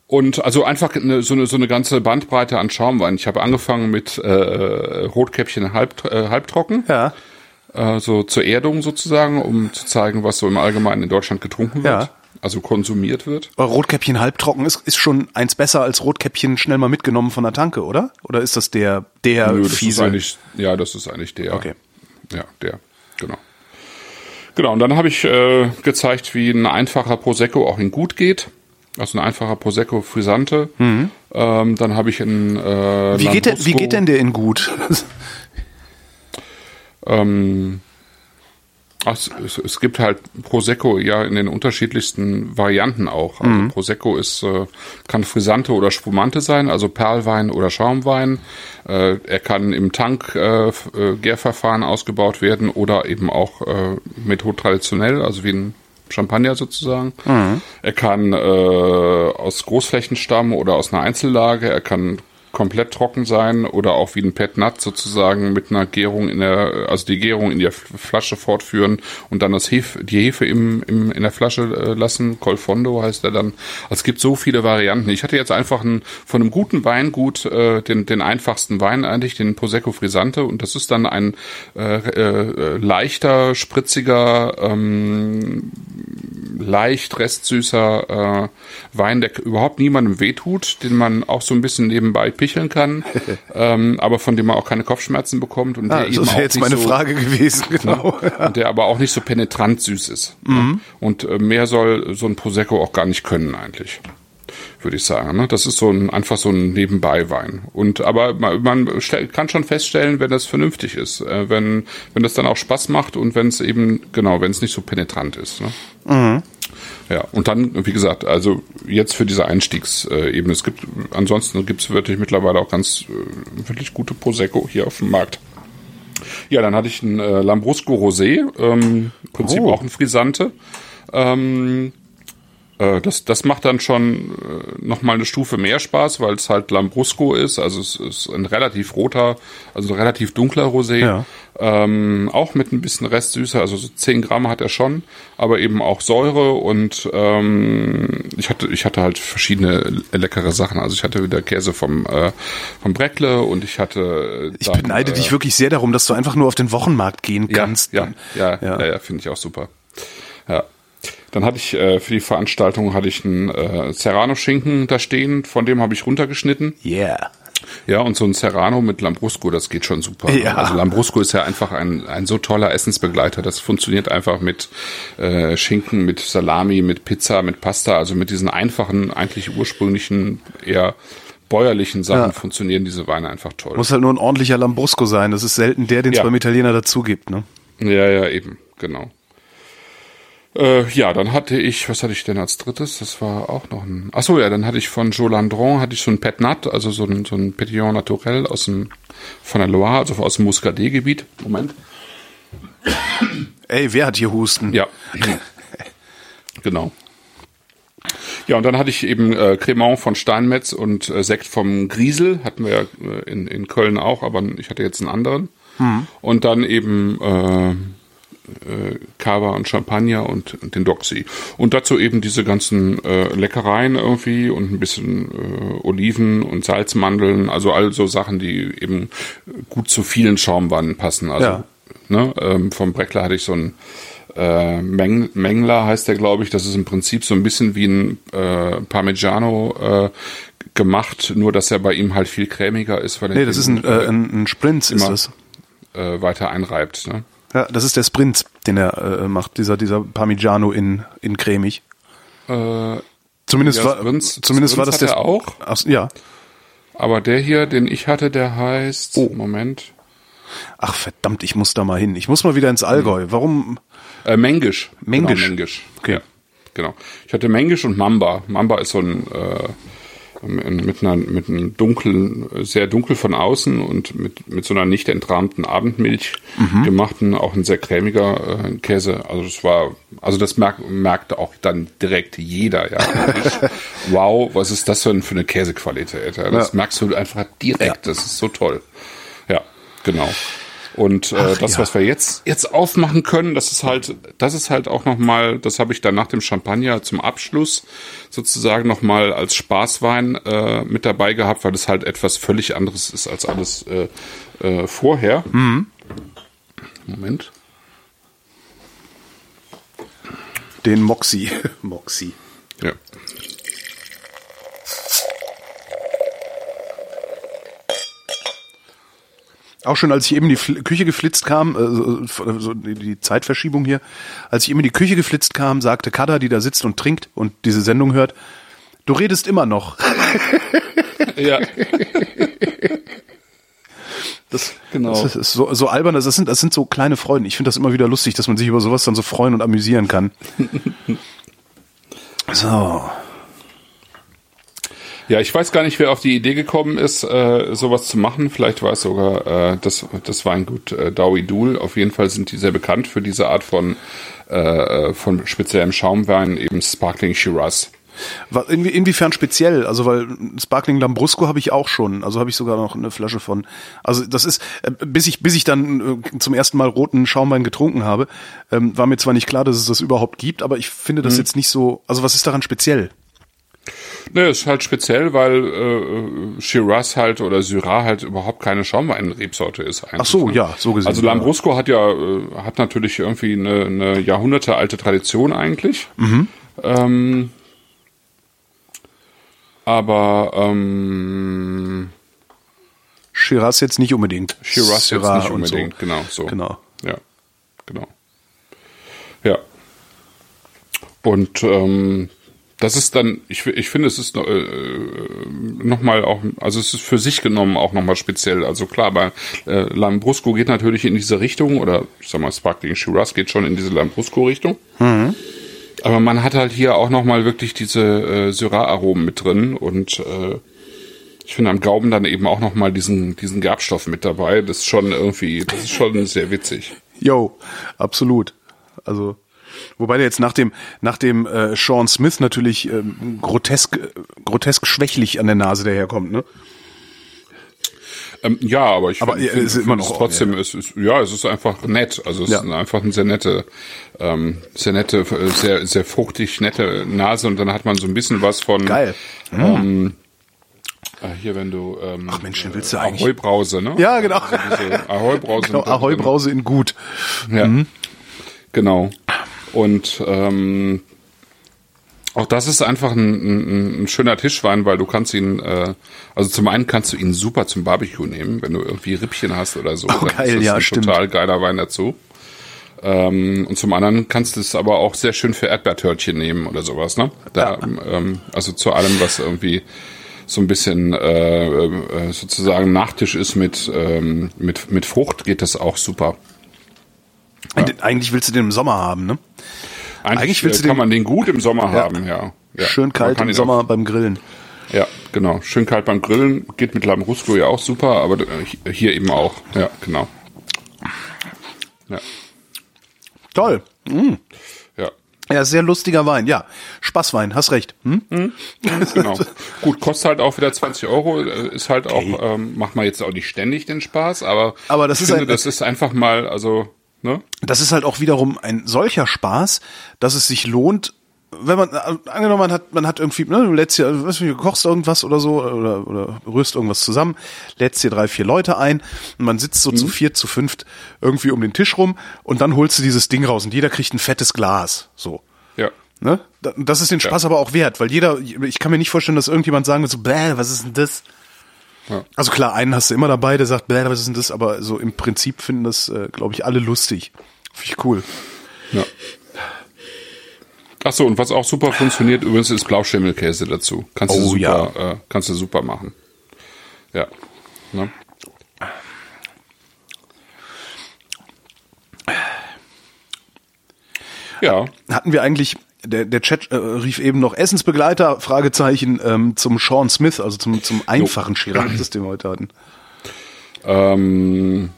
und also einfach eine, so, eine, so eine ganze Bandbreite an Schaumwein. Ich habe angefangen mit äh, Rotkäppchen halb, äh, halbtrocken Ja. Äh, so zur Erdung sozusagen, um zu zeigen, was so im Allgemeinen in Deutschland getrunken wird, Ja. also konsumiert wird. Aber Rotkäppchen halbtrocken ist, ist schon eins besser als Rotkäppchen schnell mal mitgenommen von der Tanke, oder? Oder ist das der, der Nö, das ist fiese? eigentlich, ja, das ist eigentlich der. Okay. Ja, der, genau. Genau, und dann habe ich äh, gezeigt, wie ein einfacher Prosecco auch in gut geht. Also ein einfacher Prosecco Frisante. Ähm, dann habe ich in äh, Mhm. wie, geht der, wie geht denn der in gut? Ähm, es, es gibt halt Prosecco ja in den unterschiedlichsten Varianten auch. Also Mhm. Prosecco ist äh, kann Frisante oder Spumante sein, also Perlwein oder Schaumwein. Äh, er kann im Tank äh, äh, ausgebaut werden oder eben auch äh, Methode traditionell, also wie ein Champagner sozusagen. Mhm. Er kann äh, aus Großflächen stammen oder aus einer Einzellage. Er kann komplett trocken sein oder auch wie ein Pet Nut sozusagen mit einer Gärung in der, also die Gärung in der Flasche fortführen und dann das Hefe, die Hefe im, im, in der Flasche äh, lassen. Colfondo heißt er dann. Also es gibt so viele Varianten. Ich hatte jetzt einfach einen, von einem guten Weingut äh, den, den einfachsten Wein eigentlich, den Prosecco Frisante und das ist dann ein äh, äh, leichter, spritziger, ähm, leicht restsüßer äh, Wein, der überhaupt niemandem wehtut, den man auch so ein bisschen nebenbei picheln kann, ähm, aber von dem man auch keine Kopfschmerzen bekommt und Ah, der das eben wäre auch jetzt meine so, Frage gewesen, genau. und der aber auch nicht so penetrant süß ist. Mhm. Ne? Und äh, mehr soll so ein Prosecco auch gar nicht können eigentlich würde ich sagen. Ne? Das ist so ein einfach so ein Nebenbeiwein. Und aber man, man stell, kann schon feststellen, wenn das vernünftig ist, äh, wenn wenn das dann auch Spaß macht und wenn es eben genau, wenn es nicht so penetrant ist. Ne? Ja, und dann, wie gesagt, also jetzt für diese Einstiegsebene. Es gibt, ansonsten gibt es wirklich mittlerweile auch ganz äh, wirklich gute Prosecco hier auf dem Markt. Ja, dann hatte ich ein äh, Lambrusco Rosé, ähm, im Prinzip Oh. auch ein Frisante. Ähm, äh, das, das macht dann schon äh, noch mal eine Stufe mehr Spaß, weil es halt Lambrusco ist. Also es ist ein relativ roter, also relativ dunkler Rosé. Ja. Ähm, auch mit ein bisschen Restsüße, also so 10 Gramm hat er schon, aber eben auch Säure und ähm, ich hatte ich hatte halt verschiedene leckere Sachen. Also ich hatte wieder Käse vom äh, vom Breckle und ich hatte Ich beneide dich wirklich sehr darum, dass du einfach nur auf den Wochenmarkt gehen ja, kannst. ja, ja, ja, ja, finde ich auch super. Ja. Dann hatte ich äh, für die Veranstaltung hatte ich einen äh, Serrano-Schinken da stehen, von dem habe ich runtergeschnitten. Yeah. Ja, und so ein Serrano mit Lambrusco, das geht schon super. Ja. Also Lambrusco ist ja einfach ein, ein so toller Essensbegleiter. Das funktioniert einfach mit äh, Schinken, mit Salami, mit Pizza, mit Pasta, also mit diesen einfachen, eigentlich ursprünglichen, eher bäuerlichen Sachen Ja. funktionieren diese Weine einfach toll. Muss halt nur ein ordentlicher Lambrusco sein. Das ist selten der, den es Ja. beim Italiener dazu gibt. Ne? Ja, ja, eben, genau. Äh, ja, dann hatte ich, was hatte ich denn als drittes? Das war auch noch ein. Ach so, ja, dann hatte ich von Joe Landron hatte ich so ein Pet Nat, also so ein, so ein Petillon Naturel aus dem von der Loire, also aus dem Muscadet-Gebiet. Moment. Ey, wer hat hier Husten? Ja. genau. Ja, und dann hatte ich eben äh, Cremant von Steinmetz und äh, Sekt vom Griesel, hatten wir ja äh, in, in Köln auch, aber ich hatte jetzt einen anderen. Und dann eben äh, äh, Cava und Champagner und, und den Doxy. Und dazu eben diese ganzen äh, Leckereien irgendwie und ein bisschen äh, Oliven und Salzmandeln, also all so Sachen, die eben gut zu vielen Schaumweinen passen. Also Ja. ne, ähm, vom Breckler hatte ich so ein äh, Meng Mengler heißt der, glaube ich. Das ist im Prinzip so ein bisschen wie ein äh, Parmigiano äh, gemacht, nur dass er bei ihm halt viel cremiger ist, weil Nee, das ist ein, äh, ein, ein Sprint, ist das. äh, weiter einreibt. Ne? Ja, das ist der Sprint, den er äh, macht, dieser, dieser Parmigiano in, in cremig. Äh, Zumindest, Ja, war, Sprints- zumindest war Sprints das hat der. er auch. Ach, ja. aber der hier, den ich hatte, der heißt. Oh. Moment. Ach verdammt, ich muss da mal hin. Ich muss mal wieder ins Allgäu. Warum? Äh, Mengisch. Mengisch. Genau, Mengisch. Okay. Ja, genau. Ich hatte Mengisch und Mamba. Mamba ist so ein äh, mit einer mit einem dunklen, sehr dunkel von außen und mit mit so einer nicht entrahmten Abendmilch Mhm. gemachten, auch ein sehr cremiger äh, Käse. Also das war, also das merk, merkte auch dann direkt jeder. Ja, Ich, wow, was ist das denn für eine Käsequalität? Ja, das Ja. merkst du einfach direkt. Das ist so toll. Ja, genau. Und äh, Ach, das, ja. was wir jetzt jetzt aufmachen können, das ist halt, das ist halt auch noch mal, das habe ich dann nach dem Champagner zum Abschluss sozusagen noch mal als Spaßwein äh, mit dabei gehabt, weil das halt etwas völlig anderes ist als alles äh, äh, vorher. Mhm. Moment. Den Moxie. Moxie. Ja. Auch schon, als ich eben in die Fl Küche geflitzt kam, äh, so- so die die Zeitverschiebung hier, als ich eben in die Küche geflitzt kam, sagte Kada, die da sitzt und trinkt und diese Sendung hört, du redest immer noch. Ja. Das, Genau. das ist so, so albern, das sind, das sind so kleine Freuden. Ich finde das immer wieder lustig, dass man sich über sowas dann so freuen und amüsieren kann. So. Ja, ich weiß gar nicht, wer auf die Idee gekommen ist, äh, sowas zu machen. Vielleicht war es sogar äh, das, das Weingut äh, Dowie Dool. Auf jeden Fall sind die sehr bekannt für diese Art von, äh, von speziellem Schaumwein, eben Sparkling Shiraz. Inwie, inwiefern speziell? Also weil Sparkling Lambrusco habe ich auch schon, also habe ich sogar noch eine Flasche von. Also das ist äh, bis ich bis ich dann äh, zum ersten Mal roten Schaumwein getrunken habe, ähm, war mir zwar nicht klar, dass es das überhaupt gibt, aber ich finde das jetzt nicht so. Also was ist daran speziell? Ne, ist halt speziell, weil äh, Shiraz halt oder Syrah halt überhaupt keine Schaumweinrebsorte ist. Eigentlich, Ach so, ne? ja, so gesehen, Also ja. Lambrusco hat ja äh, hat natürlich irgendwie eine, eine jahrhundertealte Tradition eigentlich. Mhm. Ähm, aber ähm, Shiraz jetzt nicht unbedingt. Shiraz jetzt Syrah nicht und so. unbedingt, genau so. Genau. Ja, genau. Ja. Und ähm, das ist dann, ich, ich finde, es ist noch, äh, noch mal auch, also es ist für sich genommen auch nochmal speziell. Also klar, bei äh, Lambrusco geht natürlich in diese Richtung, oder ich sag mal, Sparkling Shiraz geht schon in diese Lambrusco-Richtung. Aber man hat halt hier auch nochmal wirklich diese äh, Syrah-Aromen mit drin und äh, ich finde am Gaumen dann eben auch nochmal diesen, diesen Gerbstoff mit dabei. Das ist schon irgendwie, das ist schon sehr witzig. Jo, absolut. Also, wobei der jetzt nach dem, nach dem äh, Sean Smith natürlich ähm, grotesk, grotesk schwächlich an der Nase daherkommt, ne? Ähm, ja, aber ich aber finde, es ist immer noch trotzdem, ja. es ist, ja, es ist einfach nett. Also es ja. ist einfach eine sehr nette, ähm, sehr nette, sehr, sehr fruchtig nette Nase und dann hat man so ein bisschen was von. Geil. Ähm, äh, hier, wenn du ähm, Ach Mensch, willst du eigentlich? Ahoi-Brause, ne? Ja, genau. Also Ahoi-Brause. genau, Ahoi-Brause in gut. Ja, mhm. genau. Und ähm, auch das ist einfach ein, ein, ein, schöner Tischwein, weil du kannst ihn, äh, also zum einen kannst du ihn super zum Barbecue nehmen, wenn du irgendwie Rippchen hast oder so. Oh, geil, ja, ein stimmt. total geiler Wein dazu. Ähm, und zum anderen kannst du es aber auch sehr schön für Erdbeertörtchen nehmen oder sowas, ne? Da, ja. ähm, also zu allem, was irgendwie so ein bisschen äh, äh, sozusagen Nachtisch ist mit, ähm, mit, mit Frucht, geht das auch super. Ja. Eigentlich willst du den im Sommer haben, ne? Eigentlich, Eigentlich willst du kann den, man den gut im Sommer haben, ja. ja. Schön kalt im Sommer auch, beim Grillen. Ja, genau. Schön kalt beim Grillen. Geht mit Lambrusco ja auch super, aber hier eben auch. Ja, genau. Ja. Toll. Mhm. Ja. Ja, sehr lustiger Wein. Ja, Spaßwein, hast recht. Hm? Mhm. Genau. Gut, kostet halt auch wieder 20 Euro. Ist halt auch, okay. ähm, macht man jetzt auch nicht ständig den Spaß, aber, aber das ich ist finde, ein, das ist einfach mal, also, ne? Das ist halt auch wiederum ein solcher Spaß, dass es sich lohnt, wenn man angenommen man hat man hat irgendwie ne, du lädst hier weißt du, du kochst irgendwas oder so oder oder rührst irgendwas zusammen lädst hier drei vier Leute ein und man sitzt so mhm. zu vier zu fünft irgendwie um den Tisch rum und dann holst du dieses Ding raus und jeder kriegt ein fettes Glas so ja ne das ist den Spaß ja. aber auch wert weil jeder ich kann mir nicht vorstellen dass irgendjemand sagen wird so bäh was ist denn das ja. also klar einen hast du immer dabei der sagt was ist denn das aber so im Prinzip finden das äh, glaube ich alle lustig finde ich cool ja Ach so, und was auch super funktioniert übrigens ist Blauschimmelkäse dazu. Kannst oh, du super, ja. äh, kannst du super machen. Ja. Ne? Ja. Hatten wir eigentlich, der, der Chat äh, rief eben noch Essensbegleiter, Fragezeichen, ähm, zum Sean Smith, also zum, zum einfachen Chirac, das den wir heute hatten. Ähm,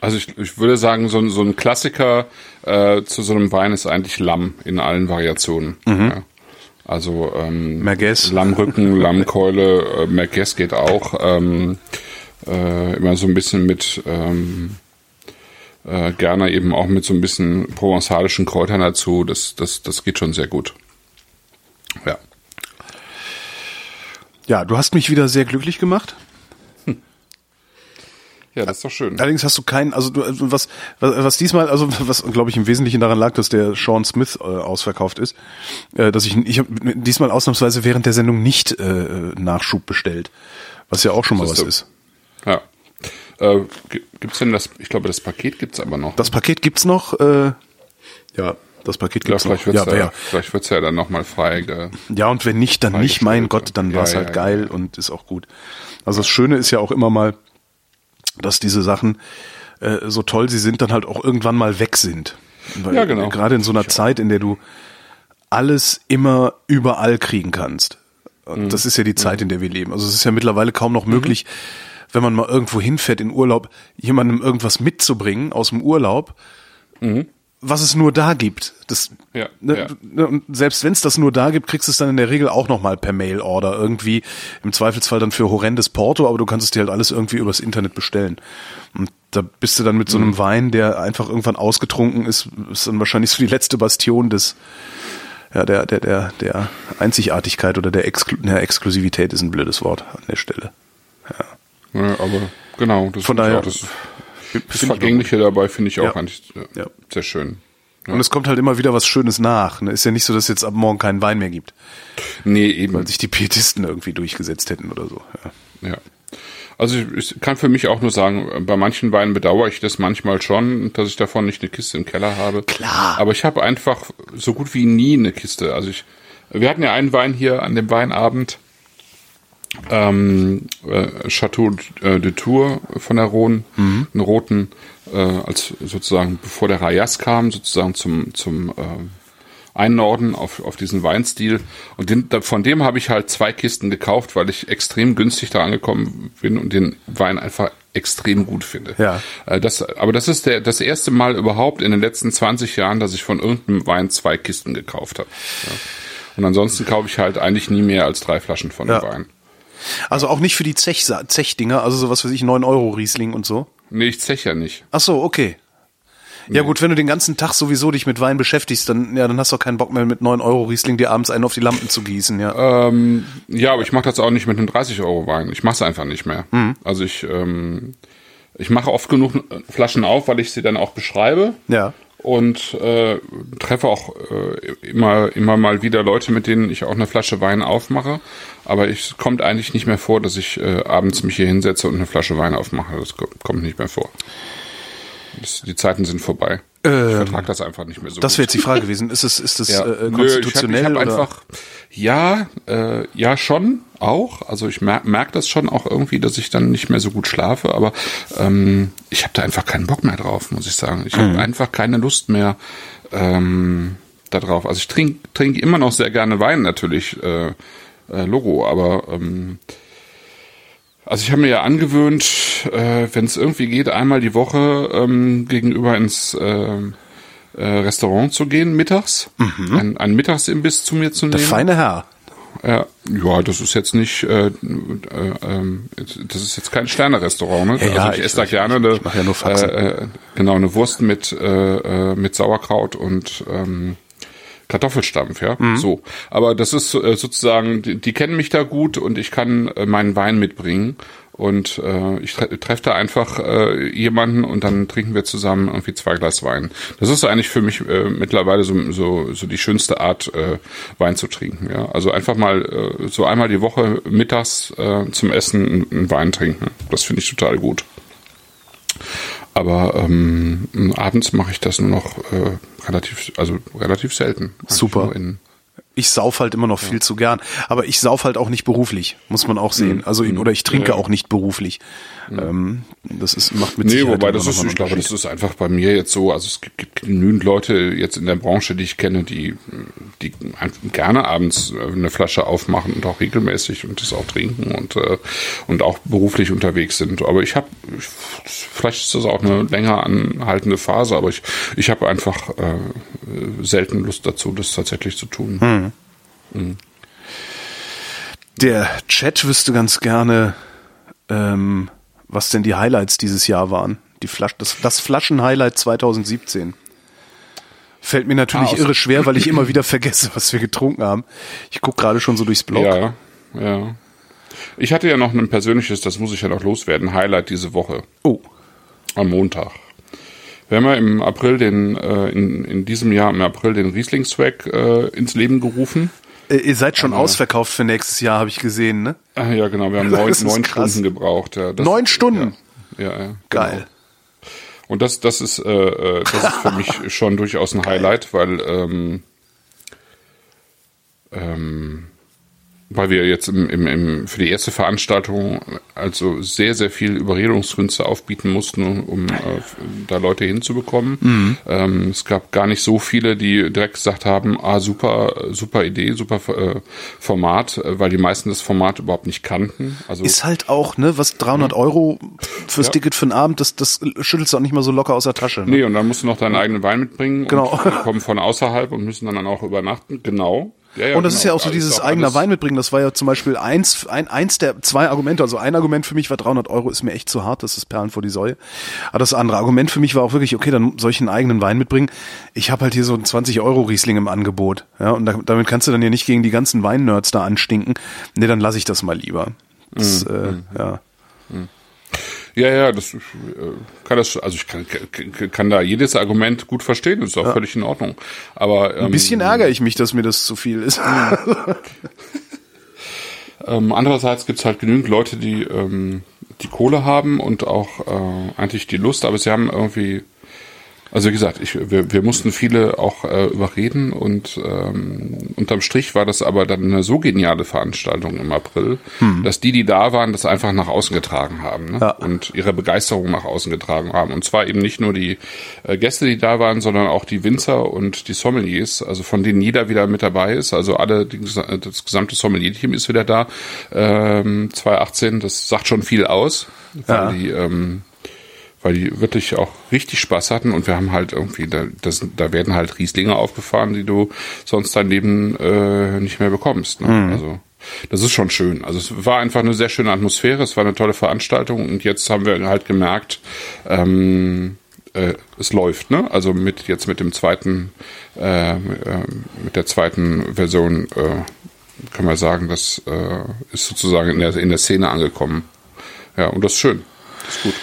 also ich, ich würde sagen, so, so ein Klassiker äh, zu so einem Wein ist eigentlich Lamm in allen Variationen. Mhm. Ja. Also ähm, Merguez. Lammrücken, Lammkeule, äh, Merguez geht auch. Ähm, äh, immer so ein bisschen mit ähm, äh, gerne eben auch mit so ein bisschen provenzalischen Kräutern dazu. Das, das, das geht schon sehr gut. Ja. Ja, du hast mich wieder sehr glücklich gemacht. Ja, das ist doch schön. Allerdings hast du keinen, also du, was, was, was diesmal, also was glaube ich im Wesentlichen daran lag, dass der Sean Smith äh, ausverkauft ist, äh, dass ich, ich habe diesmal ausnahmsweise während der Sendung nicht äh, Nachschub bestellt, was ja auch schon mal was ist. Ja. Äh, gibt's denn das? Ich glaube, das Paket gibt's aber noch. Das Paket gibt's noch. Äh, ja, das Paket gibt's ja, vielleicht noch. Wird's ja, ja, vielleicht wird's ja dann nochmal frei. Ge ja, und wenn nicht, dann nicht. Mein Gott, dann Ja, war's ja, halt ja, geil und ist auch gut. Also das Schöne ist ja auch immer mal, dass diese Sachen, äh, so toll sie sind, dann halt auch irgendwann mal weg sind. Weil Ja, genau. Gerade in so einer Zeit, in der du alles immer überall kriegen kannst. Und Mhm. das ist ja die Zeit, in der wir leben. Also es ist ja mittlerweile kaum noch möglich, wenn man mal irgendwo hinfährt in Urlaub, jemandem irgendwas mitzubringen aus dem Urlaub, was es nur da gibt. Das, Mhm. Ja, ne, ja. ne, und selbst wenn es das nur da gibt, kriegst du es dann in der Regel auch nochmal per Mail-Order irgendwie. Im Zweifelsfall dann für horrendes Porto, aber du kannst es dir halt alles irgendwie übers Internet bestellen. Und da bist du dann mit so Mhm. einem Wein, der einfach irgendwann ausgetrunken ist, ist dann wahrscheinlich so die letzte Bastion des, ja, der, der, der, der Einzigartigkeit oder der, Exklu der Exklusivität ist ein blödes Wort an der Stelle. Ja, aber genau, das Von finde ich daher auch, das, das Vergängliche dabei finde ich auch Ja. eigentlich äh, Ja. sehr schön. Und es kommt halt immer wieder was Schönes nach. Ne? Ist ja nicht so, dass es jetzt ab morgen keinen Wein mehr gibt, Nee, eben. weil sich die Pietisten irgendwie durchgesetzt hätten oder so. Ja. Ja. Also ich, ich kann für mich auch nur sagen, bei manchen Weinen bedauere ich das manchmal schon, dass ich davon nicht eine Kiste im Keller habe. Klar. Aber ich habe einfach so gut wie nie eine Kiste. Also ich, wir hatten ja einen Wein hier an dem Weinabend, ähm, äh, Chateau äh, de Tour von der Rhone, einen roten, äh, als sozusagen bevor der Rayas kam, sozusagen zum zum äh, einnorden auf, auf diesen Weinstil. Und den, von dem habe ich halt zwei Kisten gekauft, weil ich extrem günstig da angekommen bin und den Wein einfach extrem gut finde. Ja. Äh, das, aber das ist der, das erste Mal überhaupt in den letzten 20 Jahren, dass ich von irgendeinem Wein zwei Kisten gekauft habe. Ja. Und ansonsten kaufe ich halt eigentlich nie mehr als drei Flaschen von dem ja. Wein. Also auch nicht für die Zech, Zech-Dinger, also sowas wie ich, 9 Euro Riesling und so? Nee, ich zech ja nicht. Ach so, okay. Ja gut, wenn du den ganzen Tag sowieso dich mit Wein beschäftigst, dann ja, dann hast du auch keinen Bock mehr mit 9 Euro Riesling dir abends einen auf die Lampen zu gießen, ja. Ähm, ja, aber ich mache das auch nicht mit einem 30 Euro Wein. Ich mache es einfach nicht mehr. Mhm. Also ich ähm, ich mache oft genug Flaschen auf, weil ich sie dann auch beschreibe. Ja. Und äh, treffe auch äh, immer immer mal wieder Leute, mit denen ich auch eine Flasche Wein aufmache. Aber es kommt eigentlich nicht mehr vor, dass ich äh, abends mich hier hinsetze und eine Flasche Wein aufmache. Das kommt nicht mehr vor. Das, die Zeiten sind vorbei. Ähm, ich vertrage das einfach nicht mehr so. Das wäre jetzt die Frage gewesen. Ist es, ist das ja. äh, konstitutionell? Nö, ich hab, ich hab einfach, ja, äh, ja schon auch. Also ich merke merk das schon auch irgendwie, dass ich dann nicht mehr so gut schlafe. Aber ähm, ich habe da einfach keinen Bock mehr drauf, muss ich sagen. Ich habe mhm. einfach keine Lust mehr ähm, da drauf. Also ich trinke trink immer noch sehr gerne Wein natürlich, äh, äh, Logo, aber ähm, also ich habe mir ja angewöhnt, äh, wenn es irgendwie geht, einmal die Woche ähm, gegenüber ins äh, äh, Restaurant zu gehen, mittags. Mhm. Ein, ein Mittagsimbiss zu mir zu nehmen. Der feine Herr. Ja, ja, das ist jetzt nicht, äh, äh, äh, das ist jetzt kein Sterne-Restaurant, ne? Ja, also ich, ich esse da gerne eine, ja äh, äh, genau eine Wurst mit äh, äh, mit Sauerkraut und ähm, Kartoffelstampf, ja, mhm. so. Aber das ist äh, sozusagen, die, die, kennen mich da gut und ich kann äh, meinen Wein mitbringen und äh, ich tre treffe da einfach äh, jemanden und dann trinken wir zusammen irgendwie zwei Glas Wein. Das ist eigentlich für mich äh, mittlerweile so, so, so die schönste Art, äh, Wein zu trinken. Ja? Also einfach mal äh, so einmal die Woche mittags äh, zum Essen einen Wein trinken. Das finde ich total gut. Aber ähm, abends mache ich das nur noch äh, relativ, also relativ selten. Super. Ich sauf halt immer noch ja. viel zu gern. Aber ich sauf halt auch nicht beruflich, muss man auch sehen. Mhm. Also, oder ich trinke ja. auch nicht beruflich. Mhm. Ähm, das ist, macht mit Nee, Sicherheit wobei das ist, ich glaube, das ist einfach bei mir jetzt so, also es gibt, gibt genügend Leute jetzt in der Branche, die ich kenne, die, die gerne abends eine Flasche aufmachen und auch regelmäßig und das auch trinken und, äh, und auch beruflich unterwegs sind. Aber ich habe, vielleicht ist das auch eine länger anhaltende Phase, aber ich, ich habe einfach äh, selten Lust dazu, das tatsächlich zu tun. Mhm. Mhm. Der Chat wüsste ganz gerne, ähm, was denn die Highlights dieses Jahr waren. Die Flas das, das Flaschen-Highlight 2017. Fällt mir natürlich ah, irre schwer, weil ich immer wieder vergesse, was wir getrunken haben. Ich gucke gerade schon so durchs Blog. Ja, ja. Ich hatte ja noch ein persönliches, das muss ich ja noch loswerden, Highlight diese Woche. Oh. Am Montag. Wir haben ja im April den, äh, in, in diesem Jahr im April den Riesling-Swag äh, ins Leben gerufen. Äh, ihr seid schon Aber, ausverkauft für nächstes Jahr, habe ich gesehen, ne? Ah, ja, genau. Wir haben neun, neun Stunden gebraucht. Ja. Das, neun Stunden? Ja, ja. ja genau. Geil. Und das, das ist, äh, äh das ist für mich schon durchaus ein Highlight, weil ähm, ähm, weil wir jetzt im, im, im, für die erste Veranstaltung also sehr, sehr viel Überredungskünste aufbieten mussten, um äh, da Leute hinzubekommen. Mhm. Ähm, es gab gar nicht so viele, die direkt gesagt haben, ah, super, super Idee, super äh, Format, weil die meisten das Format überhaupt nicht kannten. Also Ist halt auch, ne, was 300 mhm. Euro fürs ja. Ticket für einen Abend, das, das schüttelst du auch nicht mal so locker aus der Tasche. Ne? Nee, und dann musst du noch deinen eigenen Wein mitbringen. Genau. Und die kommen von außerhalb und müssen dann auch übernachten. Genau. Ja, ja, und das genau. ist ja auch so dieses eigener Wein mitbringen. Das war ja zum Beispiel eins, ein, eins der zwei Argumente. Also ein Argument für mich war 300 Euro ist mir echt zu hart. Das ist Perlen vor die Säue. Aber das andere Argument für mich war auch wirklich, okay, dann soll ich einen eigenen Wein mitbringen. Ich habe halt hier so einen 20 Euro Riesling im Angebot. Ja, und da, damit kannst du dann ja nicht gegen die ganzen Weinnerds da anstinken. Nee, dann lasse ich das mal lieber. Das, mhm. äh, mhm. ja. Ja, ja, das äh, kann das, also ich kann, kann da jedes Argument gut verstehen, ist auch ja. völlig in Ordnung. Aber ähm, ein bisschen ärgere ich mich, dass mir das zu viel ist. ähm, andererseits gibt's halt genügend Leute, die die Kohle haben und auch äh, eigentlich die Lust, aber sie haben irgendwie Also wie gesagt, ich, wir, wir mussten viele auch äh, überreden und ähm, unterm Strich war das aber dann eine so geniale Veranstaltung im April, hm. dass die, die da waren, das einfach nach außen getragen haben ne? ja. und ihre Begeisterung nach außen getragen haben. Und zwar eben nicht nur die äh, Gäste, die da waren, sondern auch die Winzer und die Sommeliers, also von denen jeder wieder mit dabei ist. Also alle, die, das gesamte Sommelier-Team ist wieder da. Ähm, 2018, das sagt schon viel aus, weil ja. die ähm, weil die wirklich auch richtig Spaß hatten und wir haben halt irgendwie, da, das, da werden halt Rieslinge aufgefahren, die du sonst dein Leben äh, nicht mehr bekommst. Ne? Mhm. Also das ist schon schön. Also es war einfach eine sehr schöne Atmosphäre, es war eine tolle Veranstaltung und jetzt haben wir halt gemerkt, ähm, äh, es läuft, ne? Also mit jetzt mit dem zweiten, äh, äh, mit der zweiten Version äh, kann man sagen, das äh, ist sozusagen in der, in der Szene angekommen. Ja, und das ist schön. Das ist gut.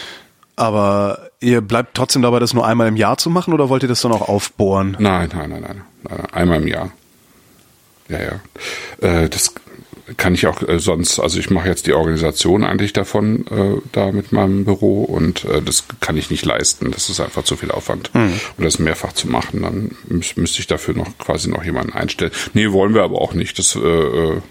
Aber ihr bleibt trotzdem dabei, das nur einmal im Jahr zu machen oder wollt ihr das dann auch aufbohren? Nein, nein, nein, nein. nein einmal im Jahr. Ja, ja. Äh, das kann ich auch äh, sonst, also ich mache jetzt die Organisation eigentlich davon äh, da mit meinem Büro und äh, das kann ich nicht leisten. Das ist einfach zu viel Aufwand. Mhm. Und das mehrfach zu machen, dann müß, müsste ich dafür noch quasi noch jemanden einstellen. Nee, wollen wir aber auch nicht. Das, äh, äh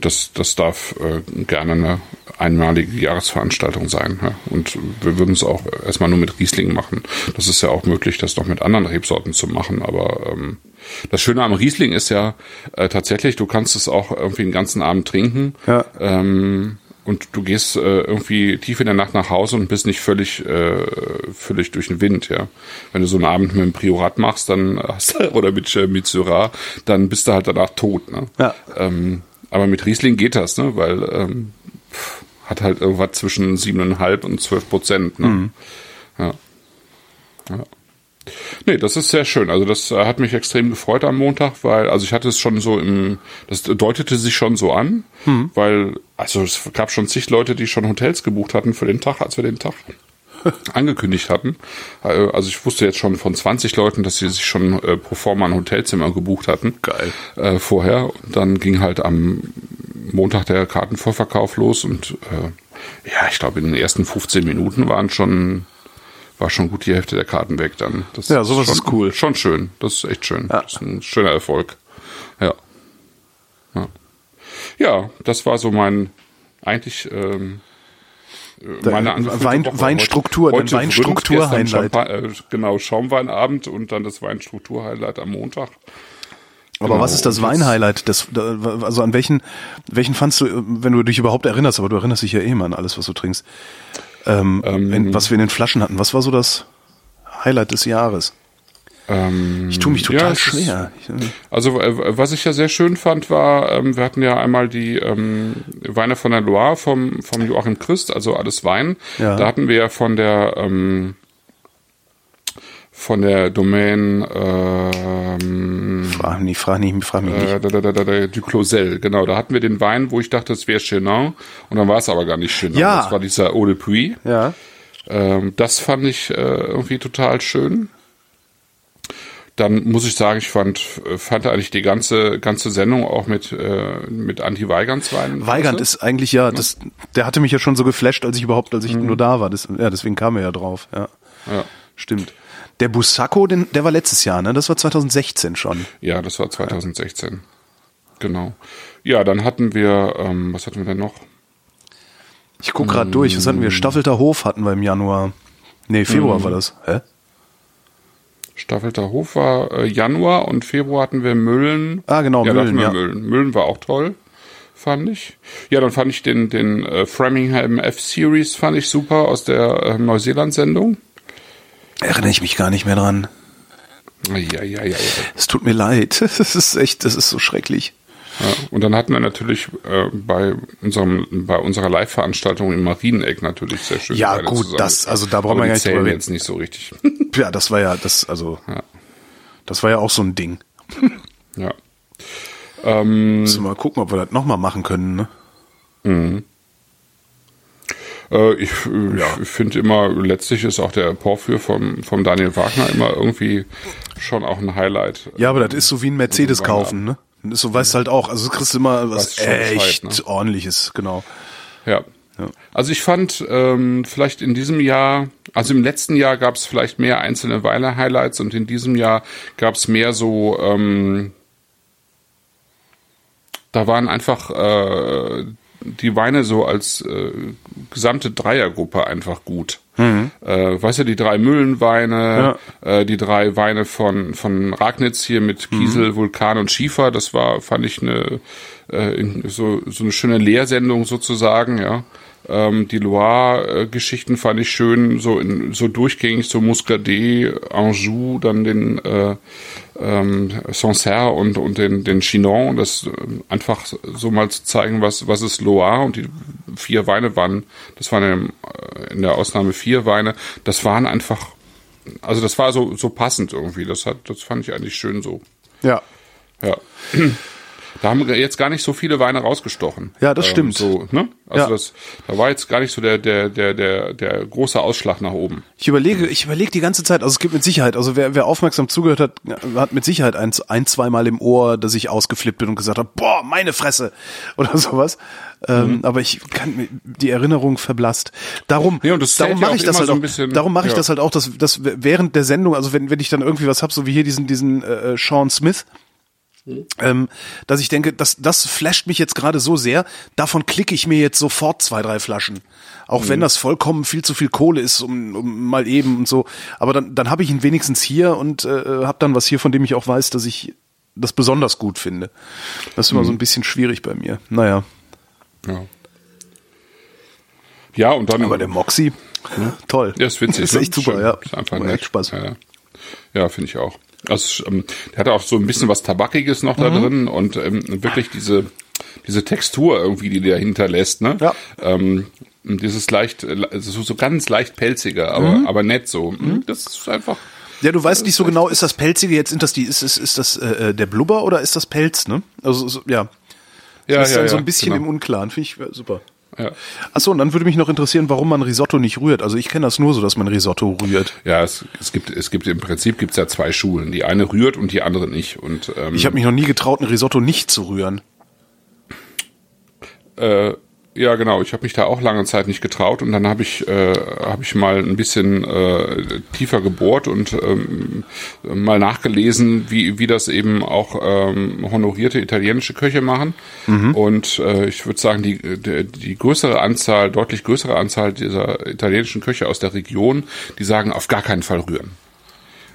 das, das darf äh, gerne eine einmalige Jahresveranstaltung sein. Ja. Und wir würden es auch erstmal nur mit Riesling machen. Das ist ja auch möglich, das noch mit anderen Rebsorten zu machen. Aber ähm, das Schöne am Riesling ist ja äh, tatsächlich, du kannst es auch irgendwie den ganzen Abend trinken. Ja. Ähm, und du gehst äh, irgendwie tief in der Nacht nach Hause und bist nicht völlig äh, völlig durch den Wind, ja. Wenn du so einen Abend mit dem Priorat machst, dann hast du, oder mit äh, mit Syrah, dann bist du halt danach tot, ne? Ja. Ähm, aber mit Riesling geht das, ne? Weil ähm, hat halt irgendwas zwischen siebeneinhalb und zwölf Prozent. Ne? Mhm. Ja. ja. Nee, das ist sehr schön. Also das äh, hat mich extrem gefreut am Montag, weil, also ich hatte es schon so im, das deutete sich schon so an, mhm. weil, also es gab schon zig Leute, die schon Hotels gebucht hatten für den Tag, als wir den Tag angekündigt hatten. Äh, also ich wusste jetzt schon von 20 Leuten, dass sie sich schon äh, pro forma ein Hotelzimmer gebucht hatten. Geil. Äh, vorher. Und dann ging halt am Montag der Kartenvorverkauf los und äh, ja, ich glaube in den ersten 15 Minuten waren schon war schon gut die Hälfte der Karten weg dann. Das ja, sowas ist, schon, ist cool. Schon schön. Das ist echt schön. Ja. Das ist ein schöner Erfolg. Ja. Ja, ja das war so mein eigentlich ähm, meine Wein, Weinstruktur, heute, heute Weinstruktur-Highlight. Äh, genau, Schaumweinabend und dann das Weinstruktur-Highlight am Montag. Aber genau, was ist das Wein-Highlight? Das, also an welchen, welchen fandst du, wenn du dich überhaupt erinnerst, aber du erinnerst dich ja eh immer an alles, was du trinkst. Ähm, ähm, was wir in den Flaschen hatten. Was war so das Highlight des Jahres? Ähm, ich tue mich total ja, schwer. Ist, also äh, was ich ja sehr schön fand, war, ähm, wir hatten ja einmal die ähm, Weine von der Loire vom, vom Joachim Christ, also alles Wein. Ja. Da hatten wir ja von der ähm, von der Domain ähm, frag nicht, frag nicht, frag mich nicht. Äh, da, da, da, da, du Closel, genau. Da hatten wir den Wein, wo ich dachte, es wäre Chenin und dann war es aber gar nicht Chenin. Ja. Das war dieser Eau de Puy. Ja. Ähm, das fand ich äh, irgendwie total schön dann muss ich sagen, ich fand, fand eigentlich die ganze, ganze Sendung auch mit, äh, mit Anti Weigands Wein. Weigand ist eigentlich ja, das, der hatte mich ja schon so geflasht, als ich überhaupt, als ich mhm. nur da war. Das, ja, deswegen kam er ja drauf. Ja. ja. Stimmt. Der Busacco, den, der war letztes Jahr, ne? Das war 2016 schon. Ja, das war 2016. Genau. Ja, dann hatten wir, ähm, was hatten wir denn noch? Ich guck gerade durch. Was hatten wir? Staffelter Hof hatten wir im Januar. Nee, Februar mhm. war das. Hä? Staffelter Hof war äh, Januar und Februar hatten wir Müllen. Ah, genau, ja, Müllen, ja. Müllen. Müllen war auch toll, fand ich. Ja, dann fand ich den, den äh, Framingham F-Series fand ich super aus der äh, Neuseeland-Sendung. Erinnere ich mich gar nicht mehr dran. Ja, ja, ja. Es tut mir leid. Das ist echt, das ist so schrecklich. Ja, und dann hatten wir natürlich äh, bei unserem bei unserer Live-Veranstaltung im Marieneck natürlich sehr schön. Ja, gut, zusammen. das also da brauchen wir gar nicht drüber jetzt nicht so richtig. ja, das war ja das also ja. das war ja auch so ein Ding. ja. Ähm, Müssen wir mal gucken, ob wir das nochmal machen können, ne? Mhm. Äh, ich ja. ich finde immer, letztlich ist auch der Porphyr vom, vom Daniel Wagner immer irgendwie schon auch ein Highlight. Ja, aber das ist so wie ein Mercedes kaufen, ne? So weißt du halt auch, also du kriegst immer was echt ne? ordentliches, genau. Ja. Ja. Also ich fand ähm, vielleicht in diesem Jahr, also im letzten Jahr gab es vielleicht mehr einzelne Weile-Highlights und in diesem Jahr gab es mehr so, ähm, da waren einfach äh, die Weine so als äh, gesamte Dreiergruppe einfach gut. Mhm. Äh, weißt du, die drei Mühlenweine, ja. äh, die drei Weine von, von Ragnitz hier mit Kiesel, mhm. Vulkan und Schiefer, das war, fand ich eine, äh, so, so eine schöne Lehrsendung sozusagen, ja. Ähm, die Loire-Geschichten fand ich schön, so in, so durchgängig, so Muscadet, Anjou, dann den äh, ähm, Sancerre und, und den, den Chinon, das äh, einfach so mal zu zeigen, was, was ist Loire und die vier Weine waren, das waren in, äh, in der Ausnahme vier Weine, das waren einfach, also das war so, so passend irgendwie, das hat, das fand ich eigentlich schön so. Ja. Ja. Da haben wir jetzt gar nicht so viele Weine rausgestochen. Ja, das ähm, stimmt. So, ne? Also ja. das, da war jetzt gar nicht so der, der, der, der, der große Ausschlag nach oben. Ich überlege, ich überlege die ganze Zeit, also es gibt mit Sicherheit, also wer, wer aufmerksam zugehört hat, hat mit Sicherheit ein, ein zweimal im Ohr, dass ich ausgeflippt bin und gesagt habe, boah, meine Fresse oder sowas. Ähm, mhm. aber ich kann die Erinnerung verblasst. Darum, ja, darum mache ich das halt so auch. darum mache ich ja. das halt auch, dass, dass während der Sendung, also wenn, wenn ich dann irgendwie was hab, so wie hier diesen diesen äh, Sean Smith, ähm, dass ich denke, das, das flasht mich jetzt gerade so sehr, davon klicke ich mir jetzt sofort zwei, drei Flaschen. Auch mhm. wenn das vollkommen viel zu viel Kohle ist, um, um mal eben und so. Aber dann, dann habe ich ihn wenigstens hier und äh, habe dann was hier, von dem ich auch weiß, dass ich das besonders gut finde. Das ist immer mhm. so ein bisschen schwierig bei mir. Naja. Ja. Ja, und dann. Aber der Moxie, ja. toll. Ja, ist witzig. ist echt super, Schön. ja. Ist einfach nett. Spaß. Ja, ja. ja finde ich auch. Also, ähm, der hatte auch so ein bisschen was Tabakiges noch da mhm. drin und ähm, wirklich diese, diese Textur irgendwie, die der hinterlässt, ne? Ja. Ähm, dieses leicht, also so ganz leicht pelziger, aber, mhm. aber nett so. Mhm. Das ist einfach. Ja, du weißt nicht so genau, ist das pelzige jetzt, sind das die, ist, ist, ist das äh, äh, der Blubber oder ist das Pelz, ne? Also, so, ja. Ja, das ist ja, dann so ein bisschen genau. im Unklaren, finde ich super. Ja. Achso, und dann würde mich noch interessieren, warum man Risotto nicht rührt. Also ich kenne das nur so, dass man Risotto rührt. Ja, es, es gibt es gibt im Prinzip gibt's ja zwei Schulen. Die eine rührt und die andere nicht. Und ähm, ich habe mich noch nie getraut, ein Risotto nicht zu rühren. Äh, ja, genau. Ich habe mich da auch lange Zeit nicht getraut und dann habe ich äh, habe ich mal ein bisschen äh, tiefer gebohrt und ähm, mal nachgelesen, wie wie das eben auch ähm, honorierte italienische Köche machen. Mhm. Und äh, ich würde sagen, die, die die größere Anzahl, deutlich größere Anzahl dieser italienischen Köche aus der Region, die sagen auf gar keinen Fall rühren.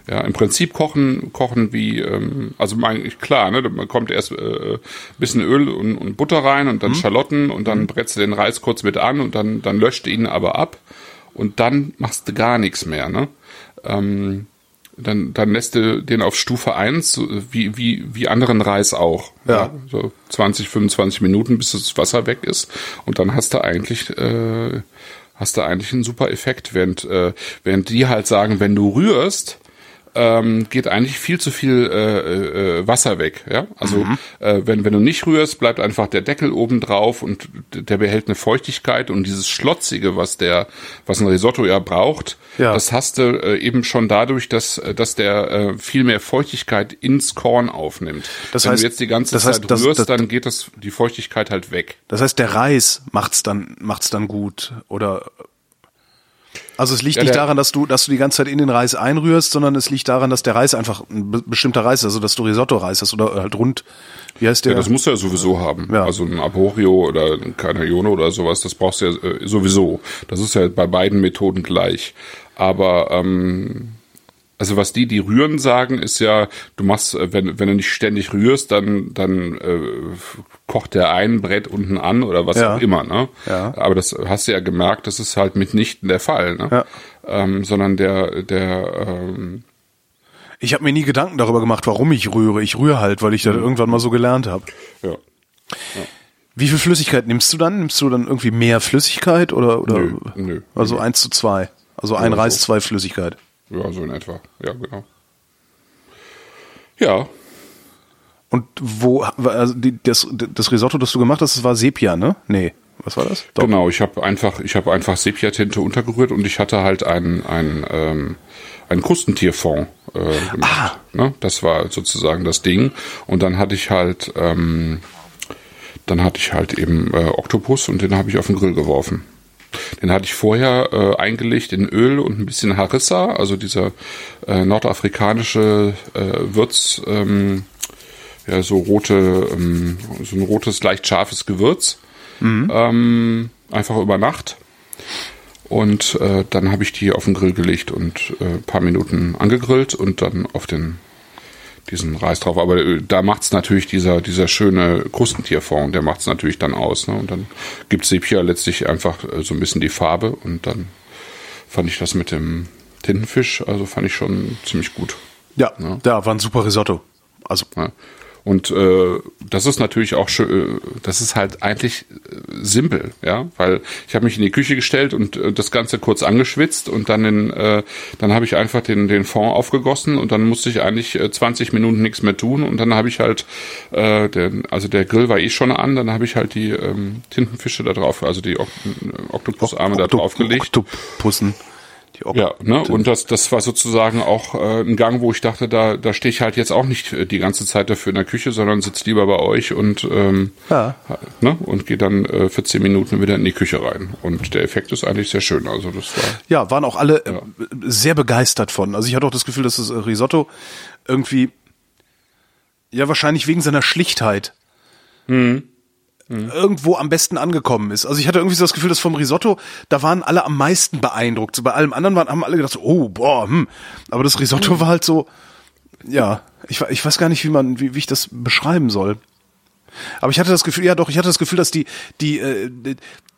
Ja, im Prinzip kochen, kochen wie, ähm, also mein, klar, ne, man kommt erst äh, bisschen Öl und, und Butter rein und dann mhm. Schalotten und dann mhm. brätst du den Reis kurz mit an und dann, dann löscht ihn aber ab und dann machst du gar nichts mehr, ne? Ähm, dann, dann lässt du den auf Stufe eins wie, wie, wie anderen Reis auch. Ja. ja. So 20, 25 Minuten, bis das Wasser weg ist. Und dann hast du eigentlich, äh, hast du eigentlich einen super Effekt, während, äh, während die halt sagen, wenn du rührst, ähm, geht eigentlich viel zu viel äh, äh, Wasser weg. Ja? Also mhm. äh, wenn, wenn du nicht rührst, bleibt einfach der Deckel oben drauf und der behält eine Feuchtigkeit und dieses Schlotzige, was der, was ein Risotto ja braucht, ja. das hast du äh, eben schon dadurch, dass, dass der äh, viel mehr Feuchtigkeit ins Korn aufnimmt. Das wenn heißt, du jetzt die ganze das Zeit heißt, das, rührst, das, dann geht das die Feuchtigkeit halt weg. Das heißt, der Reis macht's dann macht's dann gut oder also es liegt ja, nicht daran, dass du, dass du die ganze Zeit in den Reis einrührst, sondern es liegt daran, dass der Reis einfach ein bestimmter Reis ist, also dass du Risotto-Reis hast oder halt rund. Wie heißt der? Ja, das musst du ja sowieso haben. Ja. Also ein Aborio oder ein Canaglione oder sowas, das brauchst du ja äh, sowieso. Das ist ja bei beiden Methoden gleich. Aber ähm, also was die, die rühren, sagen, ist ja, du machst, äh, wenn, wenn du nicht ständig rührst, dann, dann äh, kocht der ein Brett unten an oder was ja. auch immer, ne? Ja. Aber das hast du ja gemerkt, das ist halt mitnichten der Fall, ne? Ja. Ähm, sondern der, der ähm, Ich habe mir nie Gedanken darüber gemacht, warum ich rühre. Ich rühre halt, weil ich das mhm. irgendwann mal so gelernt habe. Ja. ja. Wie viel Flüssigkeit nimmst du dann? Nimmst du dann irgendwie mehr Flüssigkeit oder, oder nö, nö, also nö. eins zu zwei? Also ein Reis, so. zwei Flüssigkeit. Ja, so in etwa. Ja, genau. Ja. Und wo, also die, das, das Risotto, das du gemacht hast, das war Sepia, ne? Nee. Was war das? Doch. Genau, ich habe einfach, ich habe einfach Sepia-Tinte untergerührt und ich hatte halt einen, einen, ähm, einen Krustentierfond äh, gemacht. Ah. Ne? Das war sozusagen das Ding. Und dann hatte ich halt, ähm, dann hatte ich halt eben äh, Oktopus und den habe ich auf den Grill geworfen. Den hatte ich vorher äh, eingelegt in Öl und ein bisschen Harissa, also dieser äh, nordafrikanische äh, Würz, ähm, ja, so rote, ähm, so ein rotes, leicht scharfes Gewürz. Mhm. Ähm, einfach über Nacht. Und äh, dann habe ich die auf den Grill gelegt und äh, paar Minuten angegrillt und dann auf den diesen Reis drauf. Aber äh, da macht's natürlich dieser, dieser schöne Krustentierfond, der macht's natürlich dann aus. Ne? Und dann gibt Sepia letztlich einfach äh, so ein bisschen die Farbe und dann fand ich das mit dem Tintenfisch, also fand ich schon ziemlich gut. Ja, ja. da war ein super Risotto. Also ja. Und äh, das ist natürlich auch schön, äh, das ist halt eigentlich äh, simpel, ja, weil ich habe mich in die Küche gestellt und äh, das Ganze kurz angeschwitzt und dann den, äh, dann habe ich einfach den den Fond aufgegossen und dann musste ich eigentlich äh, 20 Minuten nichts mehr tun und dann habe ich halt, äh, den, also der Grill war eh schon an, dann habe ich halt die ähm, Tintenfische da drauf, also die Okt Oktopusarme Oktop da drauf gelegt. Oktopussen ja, ne? Und das, das war sozusagen auch äh, ein Gang, wo ich dachte, da, da stehe ich halt jetzt auch nicht äh, die ganze Zeit dafür in der Küche, sondern sitze lieber bei euch und ähm, ja. ne? und gehe dann äh, für zehn Minuten wieder in die Küche rein. Und der Effekt ist eigentlich sehr schön. Also das war ja, waren auch alle ja. Äh, sehr begeistert von. Also ich hatte auch das Gefühl, dass das Risotto irgendwie ja wahrscheinlich wegen seiner Schlichtheit. Mhm mhm. irgendwo am besten angekommen ist. Also ich hatte irgendwie so das Gefühl, dass vom Risotto, da waren alle am meisten beeindruckt. Bei allem anderen waren, haben alle gedacht, so, oh, boah, hm. Aber das Risotto mhm. war halt so, ja, ich, ich weiß gar nicht, wie man, wie, wie ich das beschreiben soll. Aber ich hatte das Gefühl, ja doch, ich hatte das Gefühl, dass die, die, äh,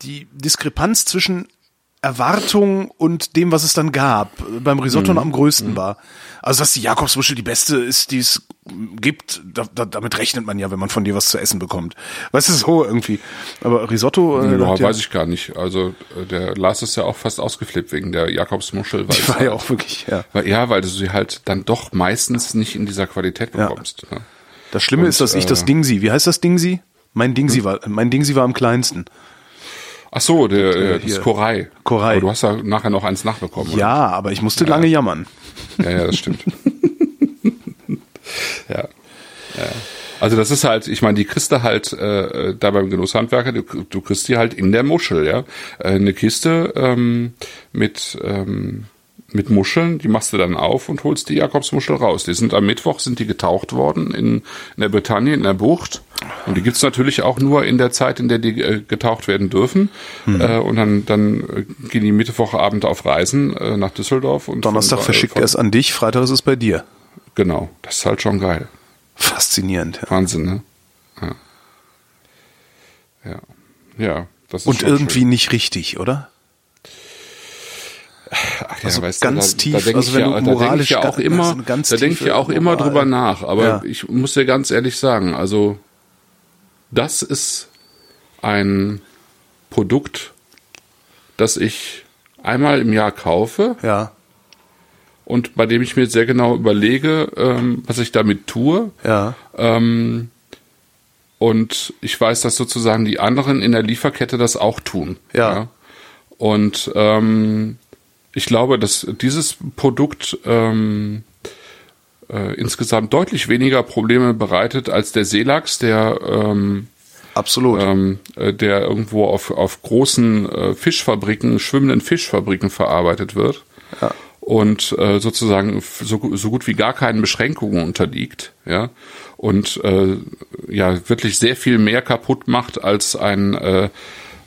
die Diskrepanz zwischen Erwartung und dem, was es dann gab, beim Risotto mhm. am größten mhm. war. Also, dass die Jakobsmuschel die beste ist, die es gibt, da, da, damit rechnet man ja, wenn man von dir was zu essen bekommt. Weißt du, so irgendwie. Aber Risotto. Äh, ja, weiß ich gar nicht. Also, äh, der Lars ist ja auch fast ausgeflippt wegen der Jakobsmuschel. Weil die war ja auch wirklich, ja. Weil, ja, weil du sie halt dann doch meistens nicht in dieser Qualität bekommst. Ja. Ne? Das Schlimme und, ist, dass ich das äh, Ding sie, wie heißt das Ding sie? Mein Ding sie hm? war, mein Ding sie war am kleinsten. Ach so, der, äh, das Korai. Korai. Aber du hast ja nachher noch eins nachbekommen. Oder? Ja, aber ich musste ja. lange jammern. Ja, ja, das stimmt. ja. ja. Also das ist halt, ich meine, die kriegst du halt äh, da beim Genusshandwerker, du, du kriegst die halt in der Muschel, ja. Äh, eine Kiste ähm, mit ähm, mit Muscheln, die machst du dann auf und holst die Jakobsmuschel raus. Die sind am Mittwoch sind die getaucht worden in, in der Bretagne, in der Bucht. Und die gibt's natürlich auch nur in der Zeit, in der die äh, getaucht werden dürfen. Mhm. Äh, und dann, dann äh, gehen die Mittwochabend auf Reisen äh, nach Düsseldorf. Und Donnerstag von, verschickt er es an dich, Freitag ist es bei dir. Genau, das ist halt schon geil. Faszinierend. Ja. Wahnsinn, ne? Ja. Ja. ja das ist und irgendwie schön. nicht richtig, oder? Ach ja, also weißt ganz du, da, tief, da denke also ich, ja, da denk ich ja auch immer, da denke ich ja auch immer drüber nach. Aber ja. ich muss dir ganz ehrlich sagen, also das ist ein Produkt, das ich einmal im Jahr kaufe. Ja. Und bei dem ich mir sehr genau überlege, ähm, was ich damit tue. Ja. Ähm, und ich weiß, dass sozusagen die anderen in der Lieferkette das auch tun. Ja. ja? Und ähm, ich glaube, dass dieses Produkt ähm, äh, insgesamt deutlich weniger Probleme bereitet als der Seelachs, der ähm, Absolut. Ähm, äh, der irgendwo auf, auf großen äh, Fischfabriken, schwimmenden Fischfabriken verarbeitet wird. Ja. Und äh, sozusagen so, so gut wie gar keinen Beschränkungen unterliegt, ja, und äh, ja wirklich sehr viel mehr kaputt macht als ein äh,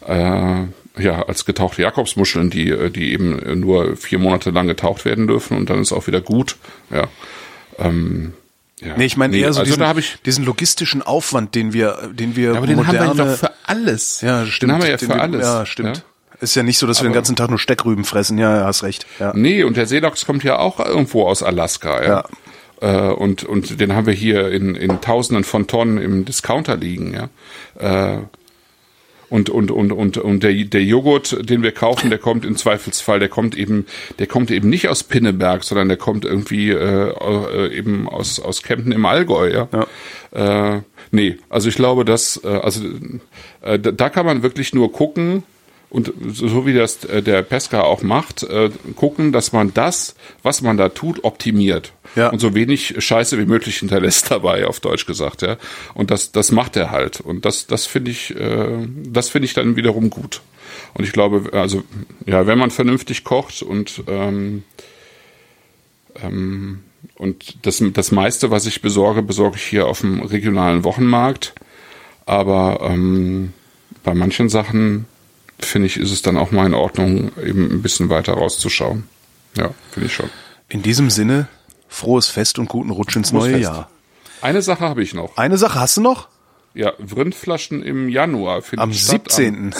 äh, ja, als getauchte Jakobsmuscheln, die, äh, die eben nur vier Monate lang getaucht werden dürfen und dann ist auch wieder gut. Ja. Ähm, ja. Nee, ich meine nee, eher so also diesen, ich, diesen, logistischen Aufwand, den wir, den wir ja, aber moderne, den haben wir doch für alles. Ja, stimmt. Den haben wir ja für alles. Ja, stimmt. Ja? Ist ja nicht so, dass aber wir den ganzen Tag nur Steckrüben fressen. Ja, hast recht. Ja. Nee, und der Seelachs kommt ja auch irgendwo aus Alaska. Ja. ja. Äh, und, und den haben wir hier in, in Tausenden von Tonnen im Discounter liegen. Ja. Äh, und und und und und der der Joghurt, den wir kaufen, der kommt im Zweifelsfall, der kommt eben, der kommt eben nicht aus Pinneberg, sondern der kommt irgendwie äh, äh, eben aus aus Kempten im Allgäu, ja. ja. Äh, nee, also ich glaube, dass äh, also äh, da kann man wirklich nur gucken, und so wie das äh, der Pesca auch macht, äh, gucken, dass man das, was man da tut, optimiert. Ja. Und so wenig Scheiße wie möglich hinterlässt dabei, auf Deutsch gesagt, ja. Und das, das macht er halt. Und das, das finde ich, äh, das finde ich dann wiederum gut. Und ich glaube, also, ja, wenn man vernünftig kocht und, ähm, ähm, und das, das meiste, was ich besorge, besorge ich hier auf dem regionalen Wochenmarkt. Aber ähm, bei manchen Sachen finde ich, ist es dann auch mal in Ordnung, eben ein bisschen weiter rauszuschauen. Ja, finde ich schon. In diesem Sinne, frohes Fest und guten Rutsch ins frohes neue Fest. Jahr. Eine Sache habe ich noch. Eine Sache hast du noch? Ja, Vrindflaschen im Januar. Am 17.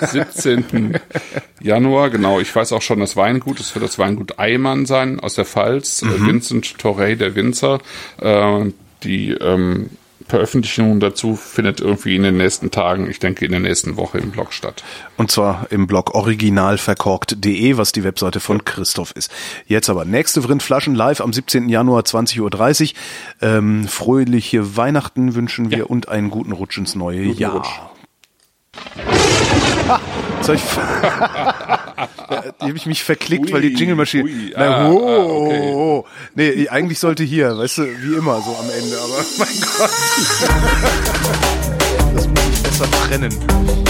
Am 17. Januar, genau. Ich weiß auch schon das Weingut. Es wird das Weingut Eimann sein aus der Pfalz. Mhm. Vincent Torrey, der Winzer. Äh, die ähm, Veröffentlichung dazu findet irgendwie in den nächsten Tagen, ich denke in der nächsten Woche im Blog statt. Und zwar im Blog originalverkorkt.de, was die Webseite von Christoph ist. Jetzt aber nächste Vrindflaschen live am 17. Januar 20.30 Uhr. Ähm, fröhliche Weihnachten wünschen wir ja. und einen guten Rutsch ins neue guten Jahr. Rutsch. Ah, soll ich die habe ich mich verklickt, ui, weil die Jingle-Maschine. Ui, ah, ah, okay. oh, Nee, eigentlich sollte hier, weißt du, wie immer so am Ende, aber mein Gott. das muss ich besser trennen.